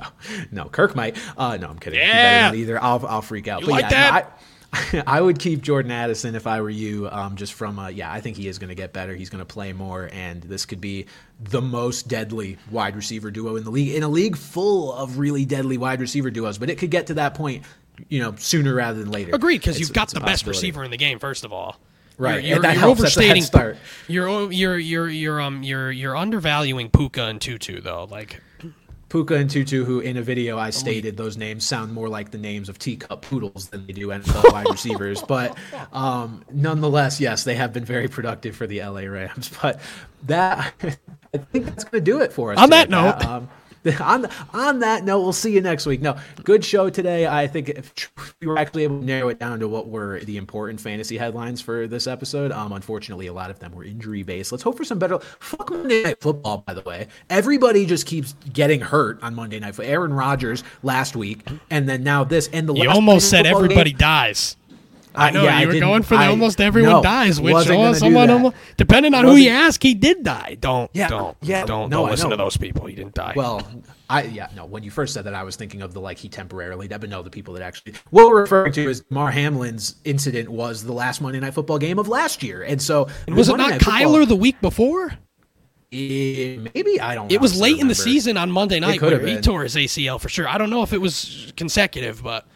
[SPEAKER 2] [LAUGHS]
[SPEAKER 1] no Kirk might uh no I'm kidding
[SPEAKER 2] Yeah.
[SPEAKER 1] either I'll I'll freak out
[SPEAKER 2] You
[SPEAKER 1] but
[SPEAKER 2] like
[SPEAKER 1] yeah,
[SPEAKER 2] that?
[SPEAKER 1] no, I, [LAUGHS] I would keep Jordan Addison if I were you um just from uh yeah I think he is going to get better he's going to play more and this could be the most deadly wide receiver duo in the league in a league full of really deadly wide receiver duos but it could get to that point you know sooner rather than later
[SPEAKER 2] Agreed, because you've got the best receiver in the game. First of all,
[SPEAKER 1] Right,
[SPEAKER 2] You're, you're
[SPEAKER 1] helps. That's a head
[SPEAKER 2] overstating. [LAUGHS] You're you're you're you're um you're you're undervaluing Puka and Tutu though. Like
[SPEAKER 1] Puka and Tutu, who in a video I stated those names sound more like the names of teacup poodles than they do NFL [LAUGHS] wide receivers. But um, nonetheless, yes, they have been very productive for the LA Rams. [LAUGHS] But that [LAUGHS] I think that's going to do it for us.
[SPEAKER 2] On that
[SPEAKER 1] today, Pat.
[SPEAKER 2] note.
[SPEAKER 1] um, [LAUGHS] on on that note, we'll see you next week. No, good show today. I think if we were actually able to narrow it down to what were the important fantasy headlines for this episode. Um, unfortunately, a lot of them were injury based. Let's hope for some better. Fuck Monday Night Football, by the way. Everybody just keeps getting hurt on Monday Night. Football. Aaron Rodgers last week, and then now this. And the
[SPEAKER 2] you almost said everybody
[SPEAKER 1] game-
[SPEAKER 2] dies. I know
[SPEAKER 1] yeah, I
[SPEAKER 2] you were going for the
[SPEAKER 1] I-
[SPEAKER 2] almost everyone
[SPEAKER 1] no,
[SPEAKER 2] dies, which oh, someone almost, depending on who you ask, he did die. Don't
[SPEAKER 1] Yeah,
[SPEAKER 2] don't
[SPEAKER 1] yeah,
[SPEAKER 2] don't
[SPEAKER 1] no,
[SPEAKER 2] don't listen to those people. He didn't die.
[SPEAKER 1] Well, I yeah no. When you first said that, I was thinking of the like he temporarily died, but no, the people that actually what we're referring to is Mar Hamlin's incident was the last Monday Night Football game of last year, and so
[SPEAKER 2] was it
[SPEAKER 1] Monday
[SPEAKER 2] not
[SPEAKER 1] Night Football-
[SPEAKER 2] Kyler the week before?
[SPEAKER 1] Maybe I don't.
[SPEAKER 2] It was late in the season on Monday night where he tore his ACL for sure. I don't know if it was consecutive, but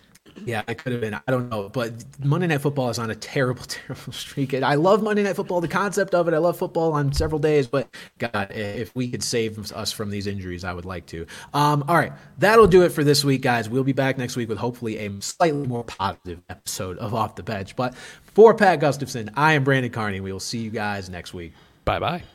[SPEAKER 1] Yeah, it could have been. I don't know, but Monday Night Football is on a terrible, [LAUGHS] terrible streak. And I love Monday Night Football, the concept of it. I love football on several days, but God, if we could save us from these injuries, I would like to. Um, all right, that'll do it for this week, guys. We'll be back next week with hopefully a slightly more positive episode of Off the Bench. But for Pat Gustafson, I am Brandon Carney. We will see you guys next week.
[SPEAKER 2] Bye bye.